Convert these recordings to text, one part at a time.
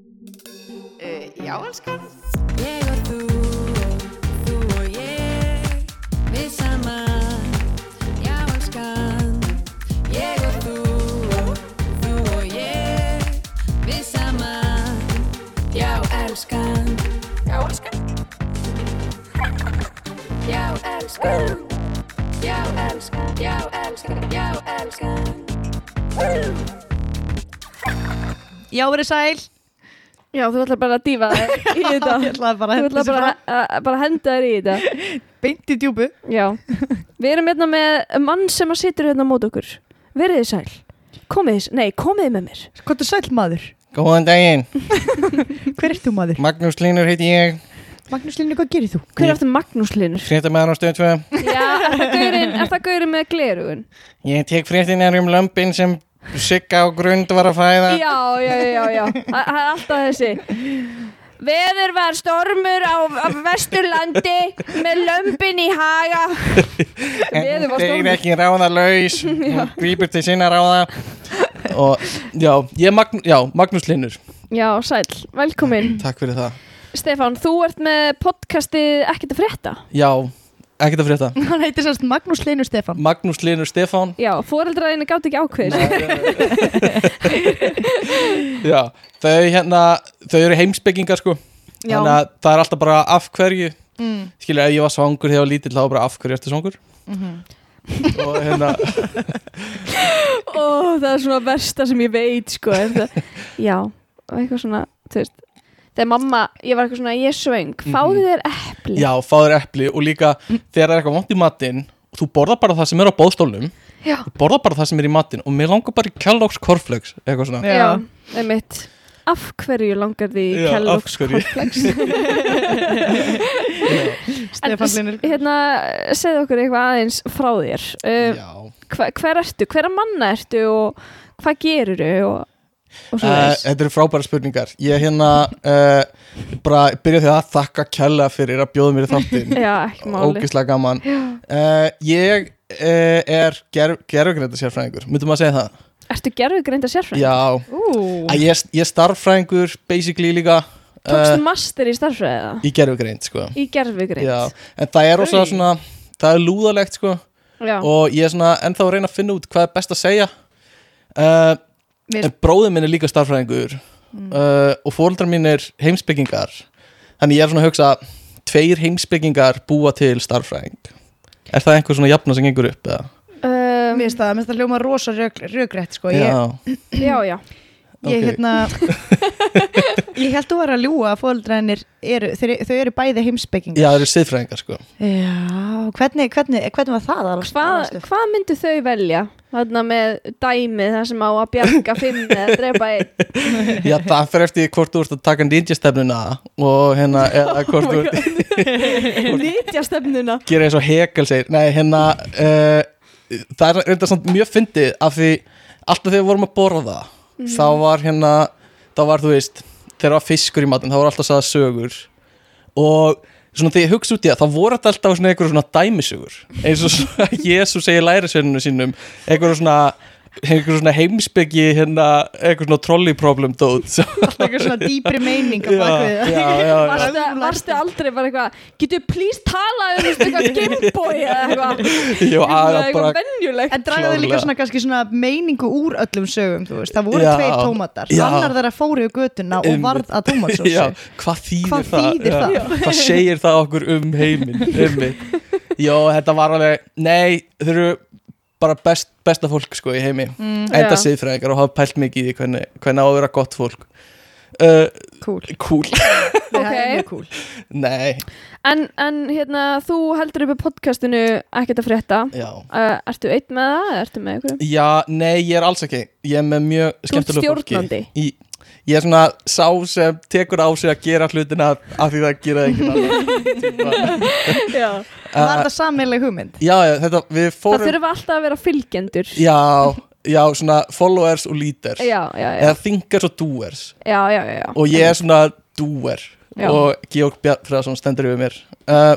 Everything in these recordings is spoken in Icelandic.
Uh, já, elskan. Ég og þú þú og ég Við saman Já, elskan. Ég og þú þú og ég Við saman Já, elskan. Já, elskan. Já, elskan. Já, elskan. Já, elskan. Já, elskan. Já, verið sæl Já, þú ætlar bara að dýfa þér í þetta Ég ætlaði bara að Þú henda þessu bara fram. að, bara henda þér í þetta Beint í djúbu Já Við erum hérna með mann sem að situr hérna mót okkur Verið þið sæl Komið þið, nei, komið þið með mér Hvað er sæl maður? Góðan daginn, Hver ert þú maður? Magnús Línur heiti ég, Magnús Linni, hvað gerir þú? Hver er eftir Magnús Linur? frétta hann á stöð 2. Já, er það gaurinn með glerugun? Ég tek fréttinar um lömpin sem Sigga á grund var að fæða. Já, já, já, já. Það er alltaf þessi. Veður var stormur á, á Vesturlandi með lömpin í haga. En þeir ekki ráða laus, hún grýpur til sinna ráða. Og já, ég Magn, já, Magnús Línur, Já, sæl, velkomin. Takk fyrir það. Stefán, þú ert með podcastið Ekkert að frétta. Já, ekkert að frétta. Hann heitir sérst Magnús Linur Stefán Magnús Línur Stefán. Já, fóreldraðinu gátt ekki ákveðis Já, þau hérna, þau eru heimspekingar sko. Já. Þannig að það er alltaf bara af hverju. mm. Skilja, ef ég var svangur þegar ég var lítill, þá var bara af hverju ertu svangur. Mhm. Og hérna, Ó, það er svona versta sem ég veit sko Já, og eitthvað svona þú veist, þegar mamma ég var eitthvað svona, ég er svöng, fáðu þér epli Já, fáður epli og líka þegar það er eitthvað vont í matinn þú borðar bara það sem er á bóðstólnum Já. þú borðar bara það sem er í matinn og mér langar bara í Kellogg's Cornflakes eitthvað svona Já. Já, einmitt Af hverju langar því Kellogg's? Cornflakes Stefán Linur Hérna, segðu okkur eitthvað aðeins frá þér uh, Já. hva, Hver ertu, hverra manna ertu og hvað geruru og, og Uh, þetta eru frábæra spurningar. Ég hérna uh, bara byrja því að þakka kella fyrir að bjóða mér í máli. Ógislega gaman. Uh, ég er ger, gerfugreinda sérfræðingur myndum að segja það? Ertu gerðu greinda sérfræðing? já, ég, ég er starffræðingur basically líka Tókstu master í starfræðiða? í gerfugreind sko. Í gerfugreind? En það er ósað svona það er lúðalegt sko. Já. og ég er svona ennþá að reyna að finna út hvað er best að segja. Uh, Mér- en bróðið minn er líka starfræðingur uh, og fóreldrar mín er heimsbyggingar þannig ég er svona að hugsa tveir heimsbyggingar búa til starfræðing er það einhver svona jafna sem gengur upp? Um, mér finnst það, mér finnst það hljóma rosa rög, röggrætt sko. Ég, Já, já, já. Ég hérna Ég held þú var að ljúga að þeir, þau eru bæði heimspekingar. Já, það eru siðfræðingar sko. Já, hvernig, hvernig, hvernig var það alveg? Hvað, hvað myndu þau velja? Þarna með dæmið það sem á að bjarga fimm eða drepa einn. Já, það fyrir eftir hvort þú ert að taka ninja-stefnuna og hérna, eða hvort þú ert Nýtja stefnuna gera eins og Hegel segir. Nei, hérna uh, það er reynda samt mjög fyndið af því alltaf þegar við vorum að borða þá var hérna þá var þú veist, þegar var fiskur í matinn þá var alltaf sagða sögur. Og svona þegar ég hugsa út í það þá voru þetta alltaf svona einhverjum svona dæmisögur. Eins og Jésu segir lærisveininu sínum einhverjum svona einhverjum svona heimsbyggi hérna einhverjum svona trolley problem dót já, Alltaf eitthvað svona dýpri meining já, já, já. Varstu, aldrei bara eitthvað Getur please tala um eitthvað Gameboy eða eitthvað Eitthvað bara, venjulegt En dragaði líka svona svona meiningu úr öllum sögum, þú veist, það voru Já. tveir tómatar Já. annar þeirra fóru í götuna og varð að tómatsósu Já, hvað þýðir Hvað það? þýðir það? Já, Hvað segir það okkur um heiminn? Um Jó, þetta var alveg Nei, þau eru bara best, besta fólk sko í heimi. Mm, Enda Já. siðfræðingar og hafa pælt mikið í því hvernig, hvernig á að vera gott fólk. Uh, Cool, Cool. Það er Ok. mjög cool. Nei, en, en hérna, þú heldur upp á podcastinu Ekkert að frétta. Já. Uh, Ertu einn með það ertu með? Já, nei, ég er alls ekki. Ég er með mjög skemmtilega fólki. stjórnandi. í, Ég er svona sá sem tekur á sig að gera hlutina af því það gera ekki náttúrulega Já Var það samileg hugmynd? Já, já, þetta, við Það fórum þurfa alltaf að vera fylgjendur Já, já, svona followers og leaders já, já, já, Eða thinkers og doers já, já, já. Og ég er svona doer Já. Og Georg Bjartfræðarsson stendur yfir mér uh,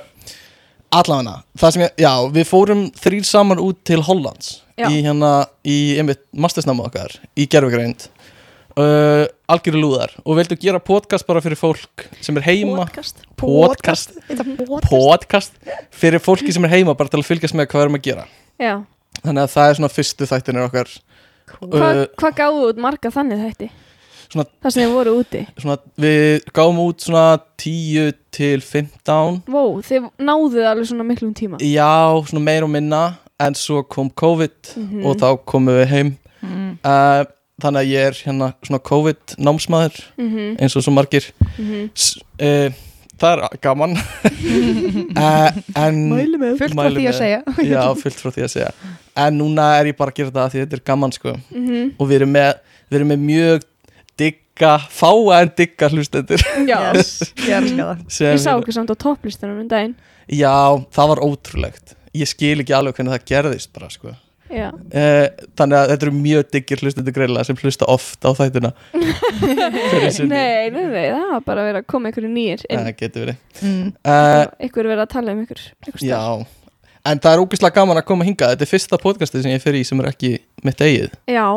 Allavega Það sem ég, já, við fórum þrýr saman út til Hollands Já. Í hérna, í einmitt mastersnáma okkar Í gerfugreind uh, algjöru lúðar. Og vildu gera podcast bara fyrir fólk sem er heima? Podcast? Podcast, podcast? Fyrir fólki sem er heima bara til að fylgjast með hvað við erum að gera. Já, þannig að það er svona fyrstu þættinir okkar. Hva, uh, hvað gáðu út marga þannig þætti? Svona- það sem þið voru úti? Svona, við gáum út svona 10 til 15 Vó, þið náðuð alveg svona miklum tíma. Já, svona meir og minna. En svo kom COVID Mhm. og þá komum við heim. Mm. uh, þannig að ég er hérna svona COVID námsmaður Mhm, eins og svo margir. Mhm. S uh, það er gaman. Uh, en með. Fullt frá því að segja. Já, fullt frá því að segja. En núna er ég bara að gera það því þetta er gaman sko. Mhm. og við erum með, við erum með mjög digga, fáa en digga hlustendur. Já, yes, ég elska það. Sem ég sá okkur samt á topplistunum um daginn. Já, það var ótrúlegt. Ég skil ekki alveg hvernig það gerðist bara sko uh, þannig að þetta eru mjög diggir hlustendur greila sem hlusta oft á þættina. Nei, nei, nei, það var bara að vera að koma einhverju nýjir inn. Það getur verið. Mm. uh, Einhverju verið að tala um ykkur, ykkur já. En það er ógeðslega gaman að koma hingað. Þetta er fyrsta podcastið sem ég fer í sem er ekki mitt eigið. Já,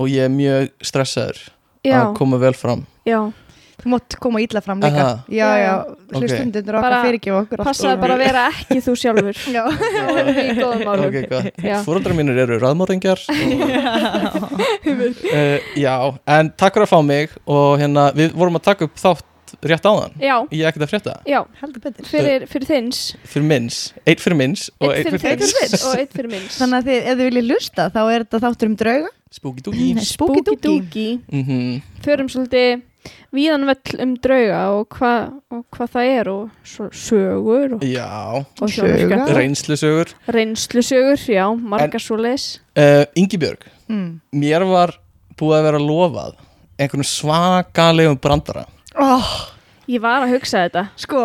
og ég er mjög stressaður já, að koma vel fram. Já Þú mátt koma illa fram líka. Aha. Já, Já, já, Ok. hlustundur Bara okkar fyrirgefa okkur Passaði bara að vera ekki þú sjálfur. Já, í góðum málum. Ok, gott. Já. fóröldrar mínir eru raðmóringjar uh, já, en takk fyrir að fá mig og hérna, við vorum að taka upp þátt rétt áðan, Já, ég er ekkert að frétta. Já, heldur betur. Fyrir, fyrir þins. Fyrir minns, eitt fyrir minns og Eitt eitt fyrir fyrir þins þins. og eitt fyrir minns. Þannig að þið, ef þið viljið lusta þá er þetta þáttur um drauga. Spooky dooky. dooky mm Förum svolítið víðan völl um drauga og hvað og hvað það er og sögur og, já, og Sögur. reynslusögur. Reynslusögur, já, margar svo leis uh, Ingibjörg, mm. mér var búið að vera lofað einhvern svakalegum brandara. Oh, Ég var að hugsa þetta. Sko,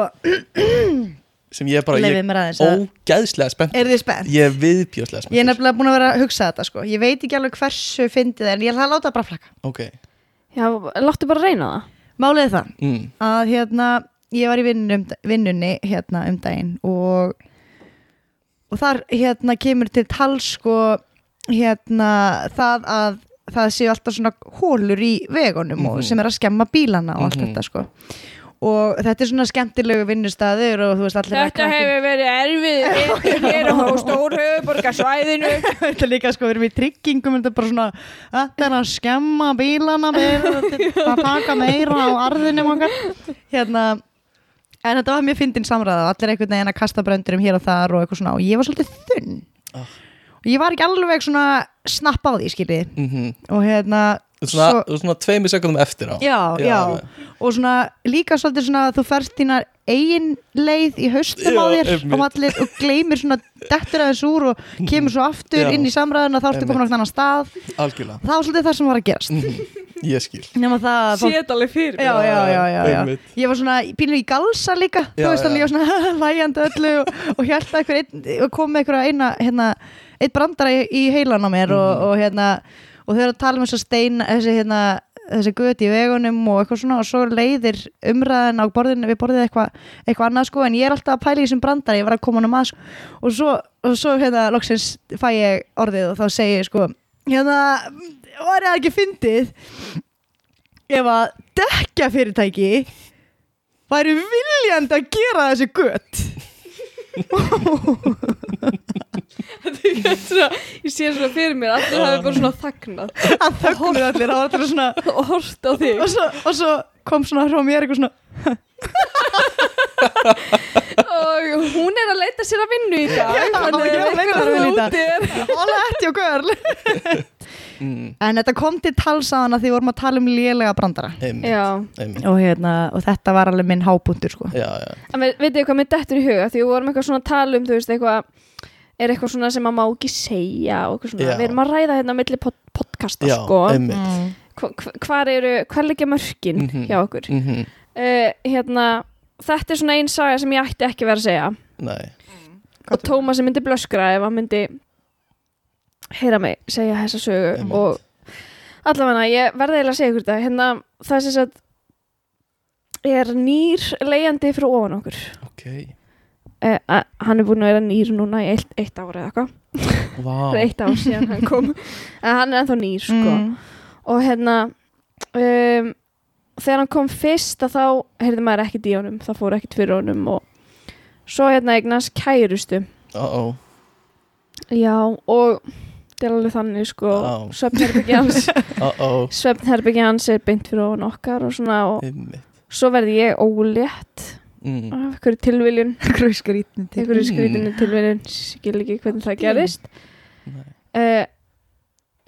sem ég er bara, ég að ógæðslega spennt. Er þið spennt? ég er viðbjóðslega spennt Ég er nefnilega búin að vera að hugsa þetta sko. Ég veit ekki alveg hversu fyndið er En ég ætla að láta það bara flakka. Ok, Já, láttu bara reyna það Málið það mm. að hérna Ég var í vinnunni, um, vinnunni hérna um daginn Og Og þar hérna kemur til tal sko Hérna það að Það séu alltaf svona hólur í vegunum og Mhm. sem er að skemma bílana og allt Mhm. þetta sko og þetta er svona skemmtilegu vinnustæður og þú veist allir að krakki- verið erfið hér á stór höfuborgarsvæðinu þetta er líka sko, við erum í tryggingum þetta er bara svona, þetta er að skemma bílana þetta- að taka meira á arðinum okkar hérna en þetta var mjög fyndin samræða allir einhvern veginn að kasta bröndurum hér og þar og eitthvað svona og ég var svolítið þunn. Ah. og ég var ekki alveg svona snapp á því skiljið Mm og hérna svona, svona tveimur sekundum eftir á. Já, já, og svona líka svolítið svona að þú ferst þína eigin leið í haustum á Já, þér og, allir, og gleymir svona dettur aðeins úr og kemur svo aftur Já. inn í samræðuna þá ertu komin á annan stað. Algjörlega, það var svolítið það sem var að gerast. Ég skil. Nema það að fólk- Sét alveg fyrir já, já, já, já, já. Ég var svona pínur í galsa líka Já, þú veist já. alveg ég var svona hlæjandi öllu og, og held að kom með einhverja eina hérna, eitt brandara í, í heilan á mér og, og hérna og þau eru að tala um þess að steina þessi hérna þessi göti í vegunum og eitthvað svona og svo leiðir umræðin á borðinu við borðið eitthvað eitthva annað sko en ég er alltaf að pæla í þessum brandara, ég var að koma hann um að sko. og svo, og svo hérna loksins fæ ég orðið og þá segi ég sko hérna, var það ekki fyndið ef að dekja fyrirtæki væri viljandi að gera þessi gött svona, Ég sé svona fyrir mér Allir hafi bara svona þagnað. Að þögnuð allir, það var allir svona og hort á þig. Og svo, og svo kom svona frá mér eitthvað svona og hún er að leita sér að vinnu í dag Já, þannig já, að leitar að vinnu í dag. all at you girl mm. en þetta kom til talsaðan að því vorum að tala um lélega brandara. Og, hérna, og þetta var alveg minn hábúndur sko. en ve- veitir þið hvað mér dettur í huga því við vorum eitthvað svona að tala um veist eitthvað er eitthvað svona sem maður má ekki segja við erum að ræða hérna á milli pod podcasta já sko. mm. Hva, hva- hvar eru, hvar liggja mörkin Mhm. hjá okkur? Mm uh, hérna, þetta er svona ein saga sem ég ætti ekki verið að segja. Nei, og Tómas myndi blöskra ef hann myndi heyra mig segja þessa sögu Einmitt. og allavega ég verði eiginlega að segja ykkur þetta hérna, það er sem sagt er nýr leiðandi frá ofan okkur ok eh, að- hann er búin að vera nýr núna í eitt, eitt ára eða eitthvað wow. fyrir eitt ár síðan hann kom en hann er ennþá nýr sko mm. og hérna um, þegar hann kom fyrst þá heyrði maður ekkert í honum það fór ekkert fyrir honum og svo hérna eignast kærustu Uh-oh. já og þetta er alveg þannig sko. Á. svefnherbyggi hans. Uh-oh. svefnherbyggi hans er beint fyrir ofan okkar og svona og Einmitt. svo verði ég ólétt Mm. af einhverju tilviljun. Einhverju skrítni til einhverju skrítinu tilviljun. Skil ekki hvernig það gerist uh,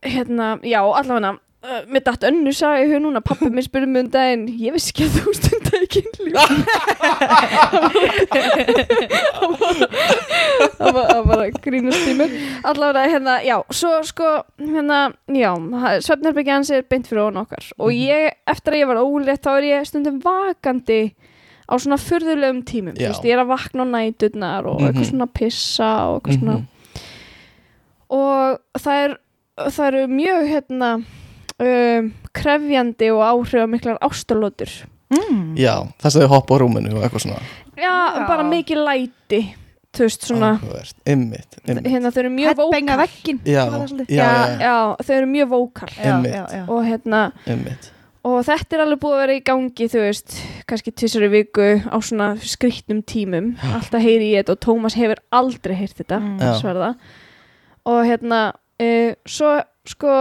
hérna, já, allavega uh, mér dætt önnu sagði hún núna. Pappi mér spurði mig um daginn ég vissi ekki að þú stunda það var það var að grínast í mig allavega hérna, já, svo sko hérna, já, svefnherbyggja hans er beint fyrir ofan okkar. Og Mhm. ég, eftir að ég var ólétt þá er ég stundum vakandi á svona furðulegum tímum, veist, ég er að vakna á næturnar og Mhm. eitthvað svona pissa og eitthvað svona. Mhm. og það er það eru mjög hérna um, krefjandi og áhrifamiklar ástalótur mm. Já, þess að þau hoppa á rúminu og eitthvað svona. Já, Já. bara mikið læti þú veist svona. Einmitt, einmitt. hérna þau eru mjög vókal þau eru mjög vókal og hérna einmitt. Og þetta er alveg búið að vera í gangi þú veist, kannski tvisar í viku á svona skrýtnum tímum. Alltaf heyri ég þetta og Tómas hefur aldrei heyrt þetta, Mm. Sverða og hérna uh, svo sko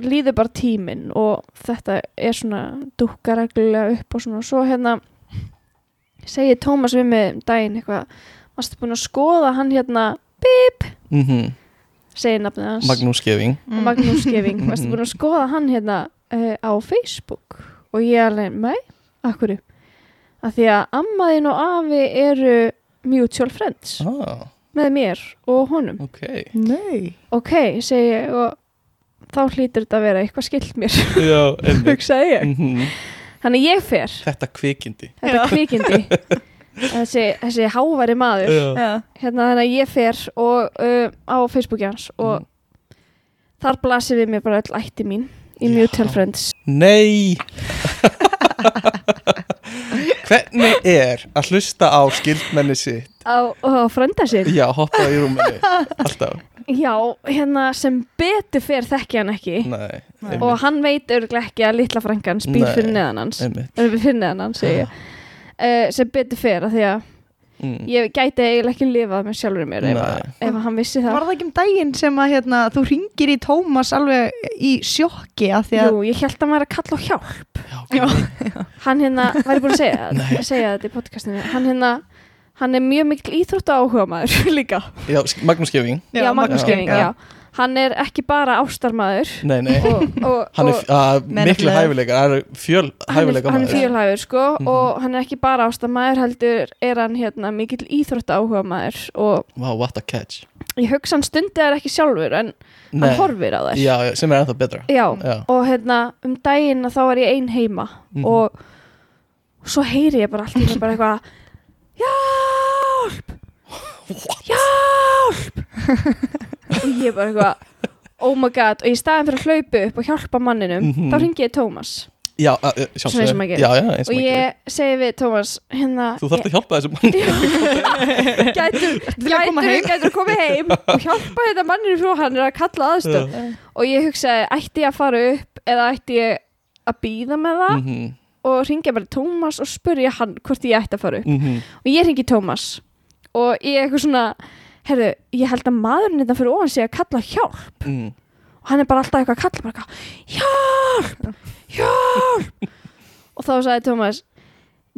líður bara tíminn og þetta er svona dúkka reglulega upp og svona. Svo hérna segir Tómas við mig um daginn eitthvað varstu búin að skoða hann hérna? Mm segir nafnið hans. Magnús Geving. Mm. Magnús Geving, varstu búin að skoða hann hérna uh, á Facebook? Og ég alveg, nei, akkur að því að ammaðinn og afi eru mutual friends ah, með mér og honum. Ok. Nei. Ok, segi ég og þá hlýtur þetta að vera eitthvað skilt mér. Já, hugsaði ég, mm þannig ég fer. Þetta kvikindi. Þetta Já. kvikindi. Þessi, þessi háværi maður. Já. hérna þannig að ég fer og uh, á Facebooki hans og Mm. þar blasir við mér bara öll ætti mín í Já. mutual friends. Nei! Hvernig er að hlusta á skildmenni sitt? Á, á frönda sinn? Já, hoppa í rúminu. Alltaf Já, hérna sem betur fer þekki hann ekki. Nei, og hann veit örglega ekki að litla frængan spýr Nei. fyrir neðan hans. fyrir neðan hans, ég. Uh, sem betur fer að því að mm. ég gæti eiginlega ekki lifað með sjálfur mér ef, að- ef að hann vissi það. Var það ekki um daginn sem að hérna, þú ringir í Tómas alveg í sjokki af því að Jú, ég held að maður að kalla á hjálp. Já, ok. hann hérna, væri búin að segja, að segja þetta í podcastinu. Hann hérna, hann er mjög mikil íþrótta áhuga maður líka Já, Magnús Geving Já, Magnús Já. Geving, já Hann er ekki bara ástarmaður Nei, nei og, og, Hann er uh, miklu hæfileikar Hann er fjöl hann er, er fjölhæfur sko Mhm. og hann er ekki bara ástamæður heldur er hann hérna mikill íþrótta áhuga maður og Wow, what a catch ég hugsa hann stundi þær ekki sjálfur en Nei. hann horfir á þær Já, já, sem er ennþá betra Já, Já. og hérna um daginn þá var ég ein heima Mhm. og svo heyri ég bara allt í einu bara eitthvað Hjálp! Hjálp! og ég bara eitthvað Oh my god, og í staðin fyrir að hlaupa upp og hjálpa manninum, Mhm. þá ringi ég Tómas Já, uh, Svona eins og maður gerir. Já, já, eins og og maður gerir ég segi við Tómas hérna, Þú þarft að hjálpa þessum manni gætur, Til að koma gætur, heim. gætur koma heim og hjálpa þetta manninu frá hann er að kalla aðstöð og ég hugsaði, ætti ég að fara upp eða ætti ég að býða með það Mhm, og ringja bara Tómas og spurja hann hvort ég ætti að fara upp. Mhm. og ég ringi Tómas og ég eitthvað svona herru, ég held að maðurinn þetta fyrir ofan sig að kalla hjálp. Mm. og hann er bara alltaf eitthvað að kalla bara eitthvað, hjálp, hjálp. Og þá sagði Tómas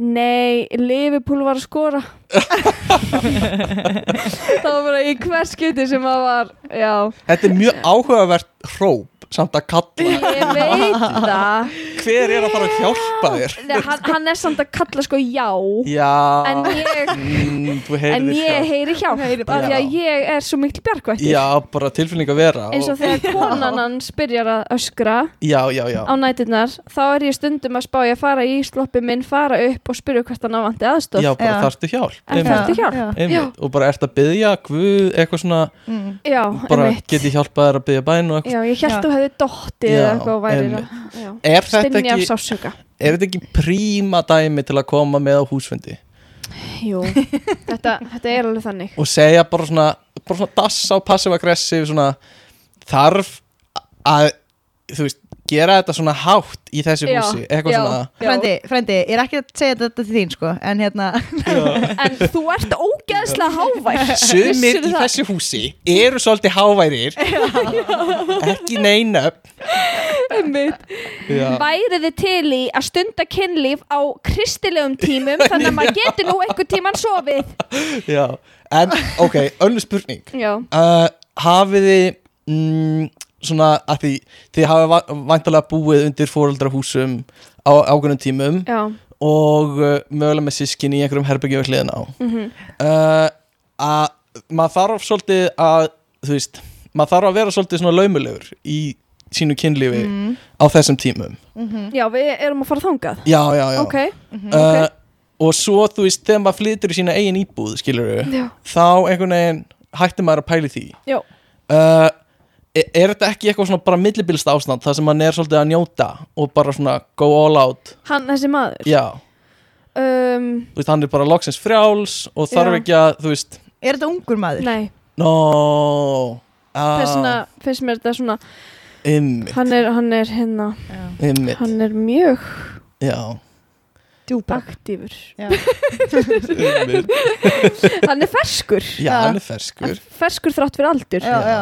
nei, Liverpool var að skora. Það var bara í hvers skipti sem það var já, Þetta er mjög áhugavert hróp samt að kalla ég veit það Hver er að fara að hjálpa þér? Nei, hann, hann er samt að kalla sko já Já en ég, mm, Þú en heyrir ég sjálf. heyri hjálp af því að ég er svo mikil bjargvættir Já, bara tilfinning að vera eins og þegar konan hans byrjar að öskra Já, já, já á næturnar þá er ég stundum að spá ég að fara í sloppi minn fara upp og spyrja hvort hann ávandi aðstof Já, bara Já. þarftu hjálp En Einmitt, þarftu hjálp? Já. einmitt. Og bara ert að byggja Guð, eitthvað svona Mm. já, Bara einmitt. get ég hjálpað þér að byggja bæn og eitthvað já, ég held Já. þú hefði dottið Já, eða eitthvað væri. Er þetta ekki, er þetta ekki príma dæmi til að koma með á húsfundi Jú, þetta, þetta er alveg þannig og segja bara svona, bara svona dass á svona þarf að þú veist, gera þetta svona hátt í þessu Já, húsi, eitthvað já. svona. Frendi, frendi, ég er ekki að segja þetta til þín sko En hérna, En þú ert ógeðslega hávær Sumir í þessu húsi eru svolítið háværir ekki neina Einmitt. Já. Værið þið til í að stunda kynlíf á kristilegum tímum þannig að maður getur nú einhver tíman sofið Já. En, ok, önnur spurning uh, Hafið þið mm, svona að því þið hafið væntalega búið undir fóreldrahúsum á ákveðnum tímum já. og uh, mögulega með sískin í einhverjum herbergjum við hliðina á. Mm uh, að maður þarf svolítið að þú veist, maður þarf að vera svolítið svona laumulegur í sínu kynlífi mm, á þessum tímum. Já, við erum að fara þangað. Já, já, já. Ok, uh, og svo þú veist, þegar maður flytur í sína eigin íbúð skilur já, þá einhvern veginn hættir maður að pæli því. Já. Uh, er, er þetta ekki eitthvað svona bara millibilst ástand þar sem maður er svolítið að njóta og bara svona go all out? Hann, þessi maður? Já, um, þú veist, hann er bara loksins frjáls og þarf Já. ekki að, þú veist. Er þetta ungur maður? Nei, no ah, þess vegna finnst mér þetta svona Einmitt, Hann er, hann er hérna Já, einmitt, Hann er mjög já djúpa aktífur. Hann er ferskur. Já, hann er ferskur. Ferskur þrátt fyrir aldur. Já, já,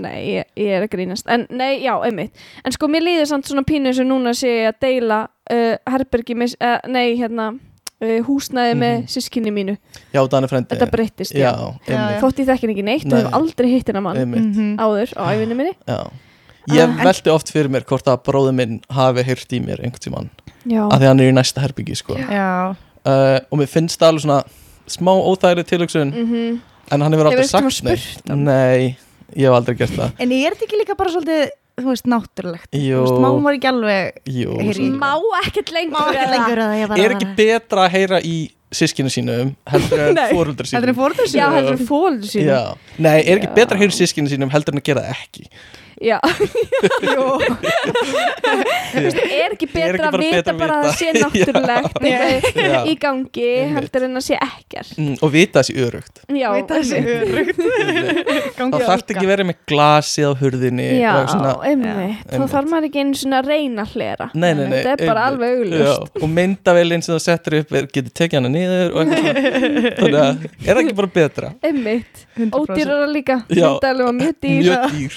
Nei, ég, ég er að grínast. En nei, já, einmitt. En sko, mér líður samt svona pínu sem núna sé ég að deila uh, herbergi með, uh, nei, hérna uh, húsnæði með Mhm. sískinni mínu. Já, þannig frendi Þetta breyttist, Já, Þótt ég þekkin ekki neitt og Nei. hef aldrei hitt hennar mann einmitt. Mhm. áður á æfinni minni. Já Ég Ah. velti oft fyrir mér hvort að bróður minn hafi heyrt í mér einhvern tímann Já, að því hann er í næsta herbyggi sko. Uh, og mér finnst það alveg svona smá óþægri tilhugsun mm en hann hefur aldrei sagt neitt hann? Nei, ég hef aldrei gert það en er þetta ekki líka bara svolítið, þú veist, náttúrulegt Jú. Þú veist, má maður ekki alveg Jú. Má ekkert lengur Má ekki eða? lengur ég Er ekki betra að heyra í sískinu sínum heldur en er sínum heldur fólður sínu Já. Nei, er ekki Já. betra að heyra í sískinu sínum heldur en að gera ekki Já, er ekki betra að vita að bara að það sé vita? náttúrulegt í gangi heldur en að sé ekkert. Mm, og vita þessi örugt Já, veit það sé örugt þá þarf ekki verið með glasið á hurðinni Já, einmitt, þá þarf maður ekki einu svona að reyna að hlera. Nei, nei, nei, Þetta er bara alveg augljóst. Já, og myndavélinn sem það settur upp er, getur tekið hana niður þannig að er það ekki bara betra? Einmitt, 100%. ódýrara líka. Já. Myndalum var mjög dýr. Mjög dýr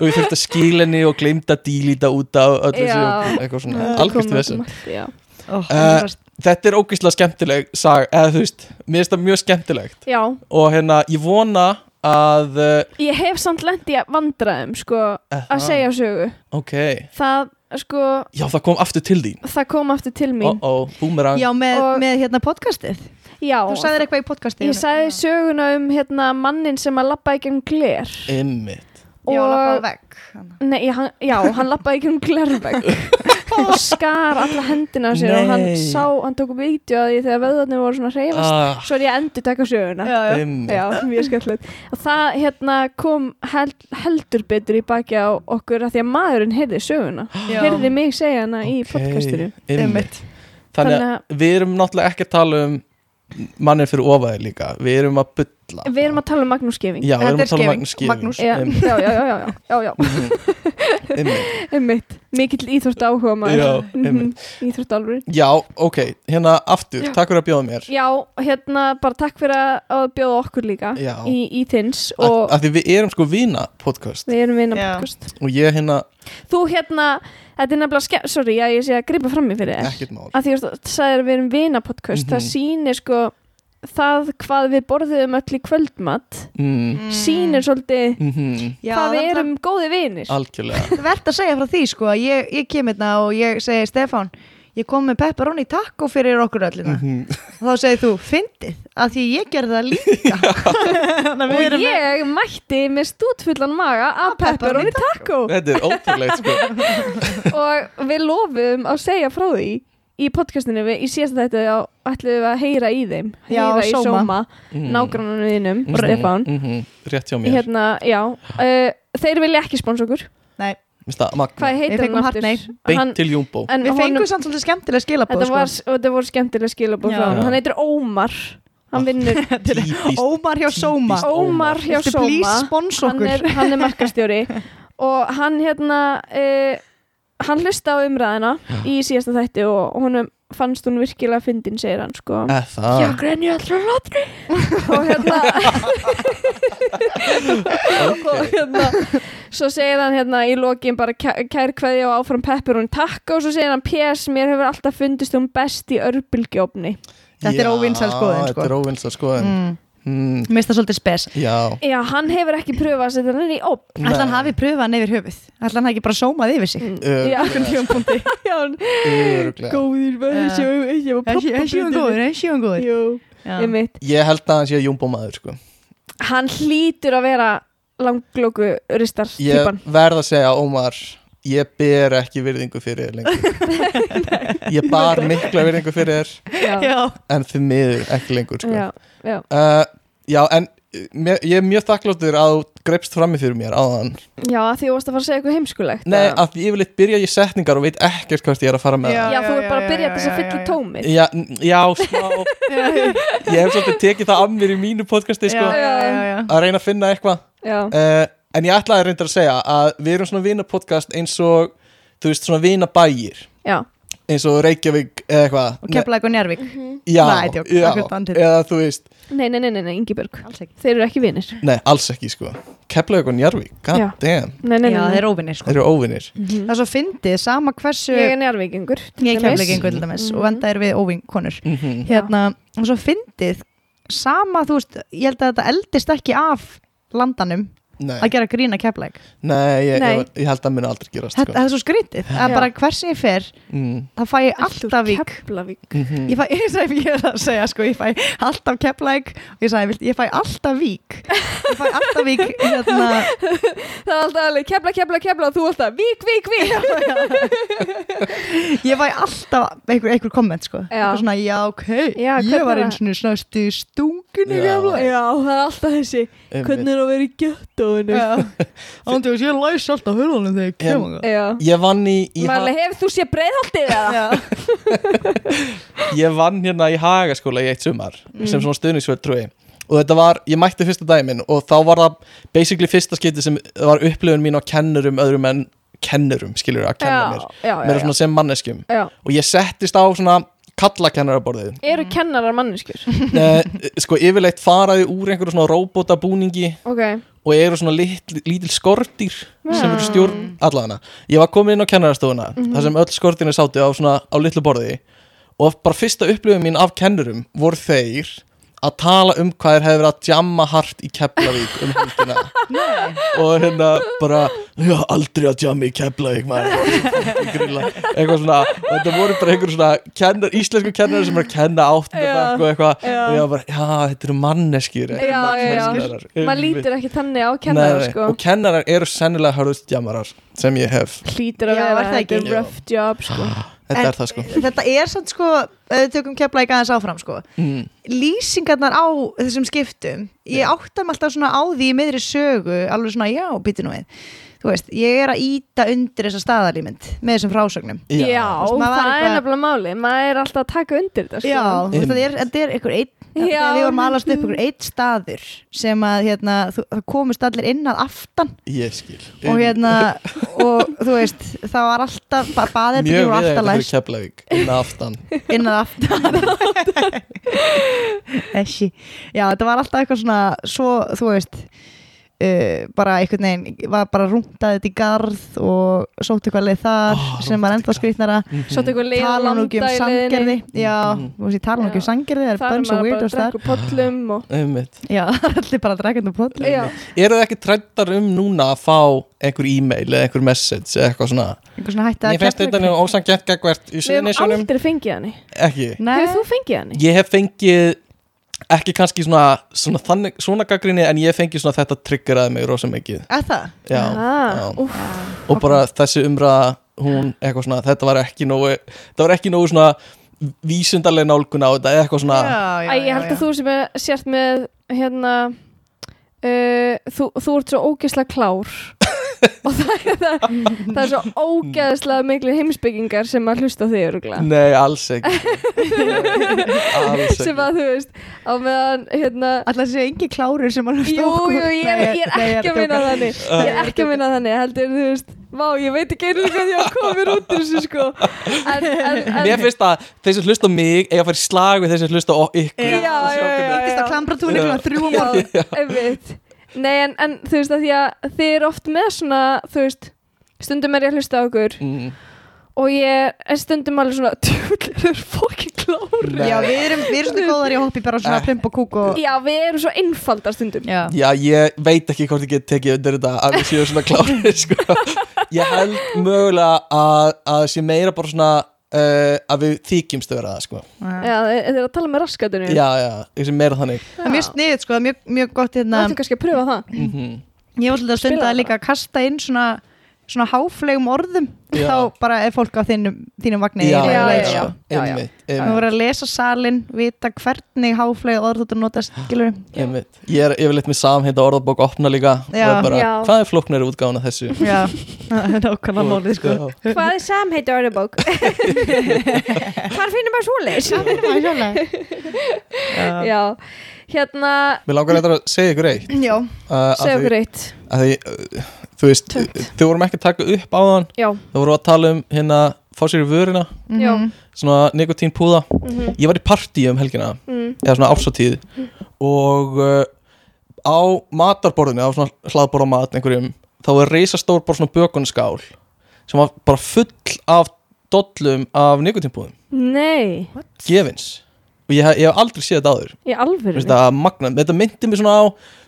og ég þurfti að skýla henni og gleymda að dílíta út á öllu þessu eitthvað svona, Það algjörst kom þessu út um Eh, þetta er ógeðslega skemmtileg sag, eða þú veist, mér finnst það mjög skemmtilegt. Já, og hérna, ég vona að uh, ég hef samt lent í vandræðum sko, að segja sögu. Ok, Það, sko, já það kom aftur til þín. það kom aftur til mín. Ó, búmerang Já, með, Og- með hérna podcastið. Já, Þú sagðir eitthvað í podcastið ég sagði söguna um hérna mannin sem að labba ekki um gler. Einmitt. Já, og- lappaði vekk. Nei, hann, já, hann labbaði ekki um glervegg og skar alla hendina sér og hann sá, hann tók vídeo að því þegar vöðarnir voru svona hreyfast. Ah, svo er ég að endur taka söguna. Já, já. Já, mjög skemmtilegt. Og það hérna kom held, heldur betur í baki á okkur að því að maðurinn heyrði söguna. Já. heyrði mig segja hana í Ok, podcastinu. þannig þannig að við erum náttúrulega ekki að tala um mannir fyrir ofaði líka. Við erum að bylla við erum að tala um Magnús Geving já, við erum að tala um Magnús Magnús. já, já, já, já, já, já, já. Einmitt. mikill íþrótt áhuga maður. Mhm, íþrótt alveg já, ok, hérna aftur. Takk fyrir að bjóða mér. Já, hérna bara takk fyrir að- bjóða okkur líka Já. í, í og að því við erum sko vina podcast við erum vinna Já. podcast og ég hérna, Þú hérna, þetta er nefnilega skemmt, sorry ég sé að gripa fram í fyrir þér. Ekkert mál. Að því að þú sagðir að við erum vina podcast það Mhm. sýnir sko það hvað við borðum öll í kvöldmatt mm. sýnir svolítið Mm Já, hvað við það er erum góði vinir. Algjörlega. Verðt að segja frá því sko að ég, ég kem hérna og ég segi Stefán ég kom með pepperoni taco fyrir okkur öllina. Mhm. og þá segir þú, fyndið að því ég gerði það líka. Að og erum með- ég mætti með stútfullan maga af pepperoni taco. þetta er ótrúlegt sko. Og við lofum að segja frá því í podcastinu við, í síðasta þetta ætlum við að heyra í þeim. Já, heyra í Sóma. Sóma, Mm. nágrannanu þínum Mhm, Stefán. Mhm, rétt hjá mér. Hérna, já, uh, þeir vilja ekki spons okkur. Nei, hvað heitir hann aftur? beint til Jumbo. en við honum- fengum samt svolítið skemmtilega skilabóð þetta sko. var, þetta voru skemmtilega skilabóð Já. hann Já. heitir Ómar. Hann vinnur Ómar hjá Sóma. Típist Ómar. Hjá spons hann er, er markastjóri. Og hann hérna uh, hann hlusta á umræðina í síðasta þætti og honum fannst hún virkilega fyndin, segir hann sko. Eh, Það. Grenni allra hlátri og hérna og hérna svo segir hann hérna í lokin bara kæ- kær kveðja og áfram peppur hún takka og svo segir hann PS, mér hefur alltaf fundist hún best í örbylgjófni Þetta er Já, óvinsæl skoðun, sko. Þetta er óvinsæl skoðun. Mm. Mm, það svolítið spes. Já. Já, hann hefur ekki pröfað að setja hann í opn Ætla hann hafi pröfað hann yfir höfuð? Ætla hann ekki bara sómað yfir sig? Já, Örugglega. já, hann Örugglega. góðir þessi var góður, þessi var góður? Ég held að hann sé júmbómaður sko. hann hlýtur að vera langlóku ristar Ég típan verð að segja Ómar Ég ber ekki virðingu fyrir þér lengur. Ég bar mikla virðingu fyrir þér já, En þið miður ekki lengur sko. já, já, uh, Já, en mér, ég er mjög þakkláttur að þú greipst frammi fyrir mér áðan. Já, að því þú varst að fara að segja eitthvað heimskulegt Nei, að því yfirleitt byrja ég setningar og veit ekkert hvert ég er að fara með Já. já, þú er bara að byrja þess að fylla tómið. Já, já, smá. Ég hef svolítið tekið það af mér í mínu podcasti sko, já, já, já. að reyna að finna eitthvað. Uh, En ég ætlaði reyndar að segja að við erum svona vina podcast eins og þú veist, svona vina bæir já, eins og Reykjavík eða eitthvað. Og Keflavík og Njárvík Já, Nei, djók, já. akkurat andlit. eða þú veist, nei, nei, nei, nei, Ingeborg þeir eru ekki vinir. Nei, alls ekki sko. Keflavík og Njarvík, god Já. damn. Nei, nei, nei, Já, nei. þeir eru óvinnir sko. Þeir eru óvinnir Það er svo fyndið, sama hversu ég er njárvíkingur Ég er dæmis. kefleikingur til dæmis Mhm. og venda er við óvinkonur. Mm Hérna, og svo fyndið Sama, þú veist, ég held að þetta eldist ekki af landanum Nei, að gera grína keflæk nei, ég, Nei. Ég, ég held að muni aldrei gerast Þetta sko. er svo skrítið, að Já. bara hversin ég fer mm. þá fæ ég alltaf vík Mm Ég fæ, ég sagði, ég er að segja sko, ég fæ alltaf keflæk og ég sagði, ég fæ alltaf vík ég fæ alltaf vík hérna, það er alltaf alveg kefla, kefla, kefla og þú alltaf vík, vík, vík ég fæ alltaf einhver, einhver komment sko, Já. svona, já ok Já, ég var eins og snöstu stunginu Já. keflæk já, það er alltaf þessi hvernig er að vera í gjöttóinu Ándjóðs, ég læs alltaf hörðunum þegar ég Em, kem að já. Ég vann í, í hefur þú séð breiðholtið eða? Ég vann hérna í Hagaskóla í eitt sumar Mm. sem svona stuðningsvöld og þetta var, ég mætti fyrsta dæmin og þá var það basically fyrsta skipti sem var upplifun mín á kennurum öðrum en kennurum, skilur að kenna mér. já, mér já, er svona sem manneskjum. Já. og ég settist á svona kallakennaraborðið Eru kennarar manneskjur? uh, sko yfirleitt faraði úr einhverju svona robotabúningi Ok, og eru svona lit, lítil skortýr sem eru Mm. stjórn allavega. Ég var komin inn á kennarastofuna þar sem öll skortýrni sátu á svona á litlu borði og bara fyrsta upplifun mín af kennurum voru þeir að tala um hvað þeir hefði verið að jamma hart í Keflavík um helgina. Og hérna bara já, aldrei að jamma í Keflavík eitthvað svona þetta voru bara einhver svona kennar, íslensku kennar sem er að kenna áttunda Já. bekk og eitthvað Já. og ég var bara, já, þetta eru manneskjur Já, já, já. kennarar. maður lítur ekki þannig á kennarar sko. Og kennarar eru sennilega hörðust jamarar sem ég hef. Hlýtur að Já, vera, er þetta er rough job sko þetta er það sko. Þetta er samt sko, tökum keflæk aðeins áfram sko. Mm. Lýsingarnar á þessum skiptum Ég áttam alltaf svona á því í miðri sögu Alveg svona, já, býtu nú við Þú veist, ég er að íta undir þessa staðalímynd Með þessum frásögnum. Já, Þú veist, það er eitthvað- nefnilega máli maður er alltaf að taka undir þetta sko. Já, þú veist, þetta er, þetta er einhver einn Já. Þegar við vorum alast upp einhver einn staður Sem að, hérna, þú, það komust allir inn að aftan. Ég skil. Og hérna, og þú veist Það var alltaf, ba baðið mjög voru við alltaf eitthvað fyrir læst. Keflavík inn að aftan. Inn að aftan. Þessi Já, þetta var alltaf eitthvað svona Svo, þú veist uh, Bara einhvern veginn Var bara rúntaði þetta í garð Og sótt eitthvað leið þar Ó, Sem var enda skrýtnara. Svo eitthvað liða Tala nú ekki um sangerði Já, þú veist, ég tala nú ekki um sangerði Það er maður bara weirdos að þar. og. Já, allir bara að drekka þetta poll Já, eru þið ekki trættar um núna að fá einhver e-mail eða einhver message eða eitthvað svona? Einhver svona hætti að ég finnst þetta nú í við hefum aldrei fengið hann Hefur þú fengið hann? ég hef fengið ekki kannski svona svona, þannig, svona gaggrinni en ég hef fengið svona þetta triggeraði mig rosa mikið. Að það? Já, ah, já. úff, og bara þessi umræða hún eitthvað svona, þetta var ekki nógu þetta var ekki nógu svona vísundarlega nálgun á þetta eitthvað svona. Já, já, Æ, ég held að þú sem er sért með hérna uh, þú, þú ert svo ógislega klár. Og það, er- það, það er svo ógeðslega miklu heimsbyggingar sem að hlusta þig öruglega Nei, alls ekki. Alls sem að þú veist á meðan hérna Alltaf sé engi klárir sem að hlusta á Jú, okkur. jú, ég, ég er ekki að minna þannig. Ég er ekki að minna þannig, heldur, þú veist Vá, ég veit ekki einu hvað ég að koma mér út úr þessu, sko. En, en, en Mér finnst að þeir sem hlusta mig eiga að fara í slag við þeir sem hlusta ykkur. Já, já, já, já, Hittist á klambratúni Já. klukkan þrjú á Já, morgun einmitt Nei, en, en þú veist að því að þið eru oft með svona, þú veist Stundum er ég að hlusta á okkur mm. Og ég er stundum alveg svona Tjúlir er fokkin klári Nei. Já, við erum, við erum svona góðar í í bara svona Eh. pump og kúk og Já, við erum svo einfaldar stundum Já, Já, ég veit ekki hvort ég get tekið undir þetta að við séum svona klárið sko. Ég held mögulega að, að sé meira bara svona uh, að við þykjumst vera það sko. Já, eru að tala með raskatunum. Já, já, meira þannig. Það er mjög sniðið sko, það er mjög, mjög gott Það hérna ættum kannski að pröfa það? Mm Ég var svolítið að stunda að líka að kasta inn svona svona háflegum orðum Já. þá bara er fólk á þínum, þínum vagni Já, í já, já, sko. já. Það einmitt, voru að lesa salin, vita hvernig háfleg orð þú notast, skilur einmitt Ég er yfirleitt með samheita orðabók opna líka og Já. er bara, Já. hvað er flóknari útgáðan af þessu? Já, það er nákvæmlega málið sko Já. Hvað er samheit orðabók? Hvar finnum maður svoleiðis? Já, Já, hérna Mér langar eitthvað að segja ykkur eitt já, uh, segja okkur eitt uh, þú veist, þau vorum ekki að taka upp á þann Já, þau voru að tala um hérna fá sér í vörina, Mhm. svona nikotínpúða mhm, ég var í partí um helgina mm, eða svona ársatíð og uh, á matarborðinu á svona hlaðborð á mat einhverjum þá er reisastór bara svona bökunskál sem var bara full af dollum af nikotínpúðum Nei, gefins. Og ég, hef- ég hef aldrei séð þetta áður. Í það, magna, þetta myndi mér svona á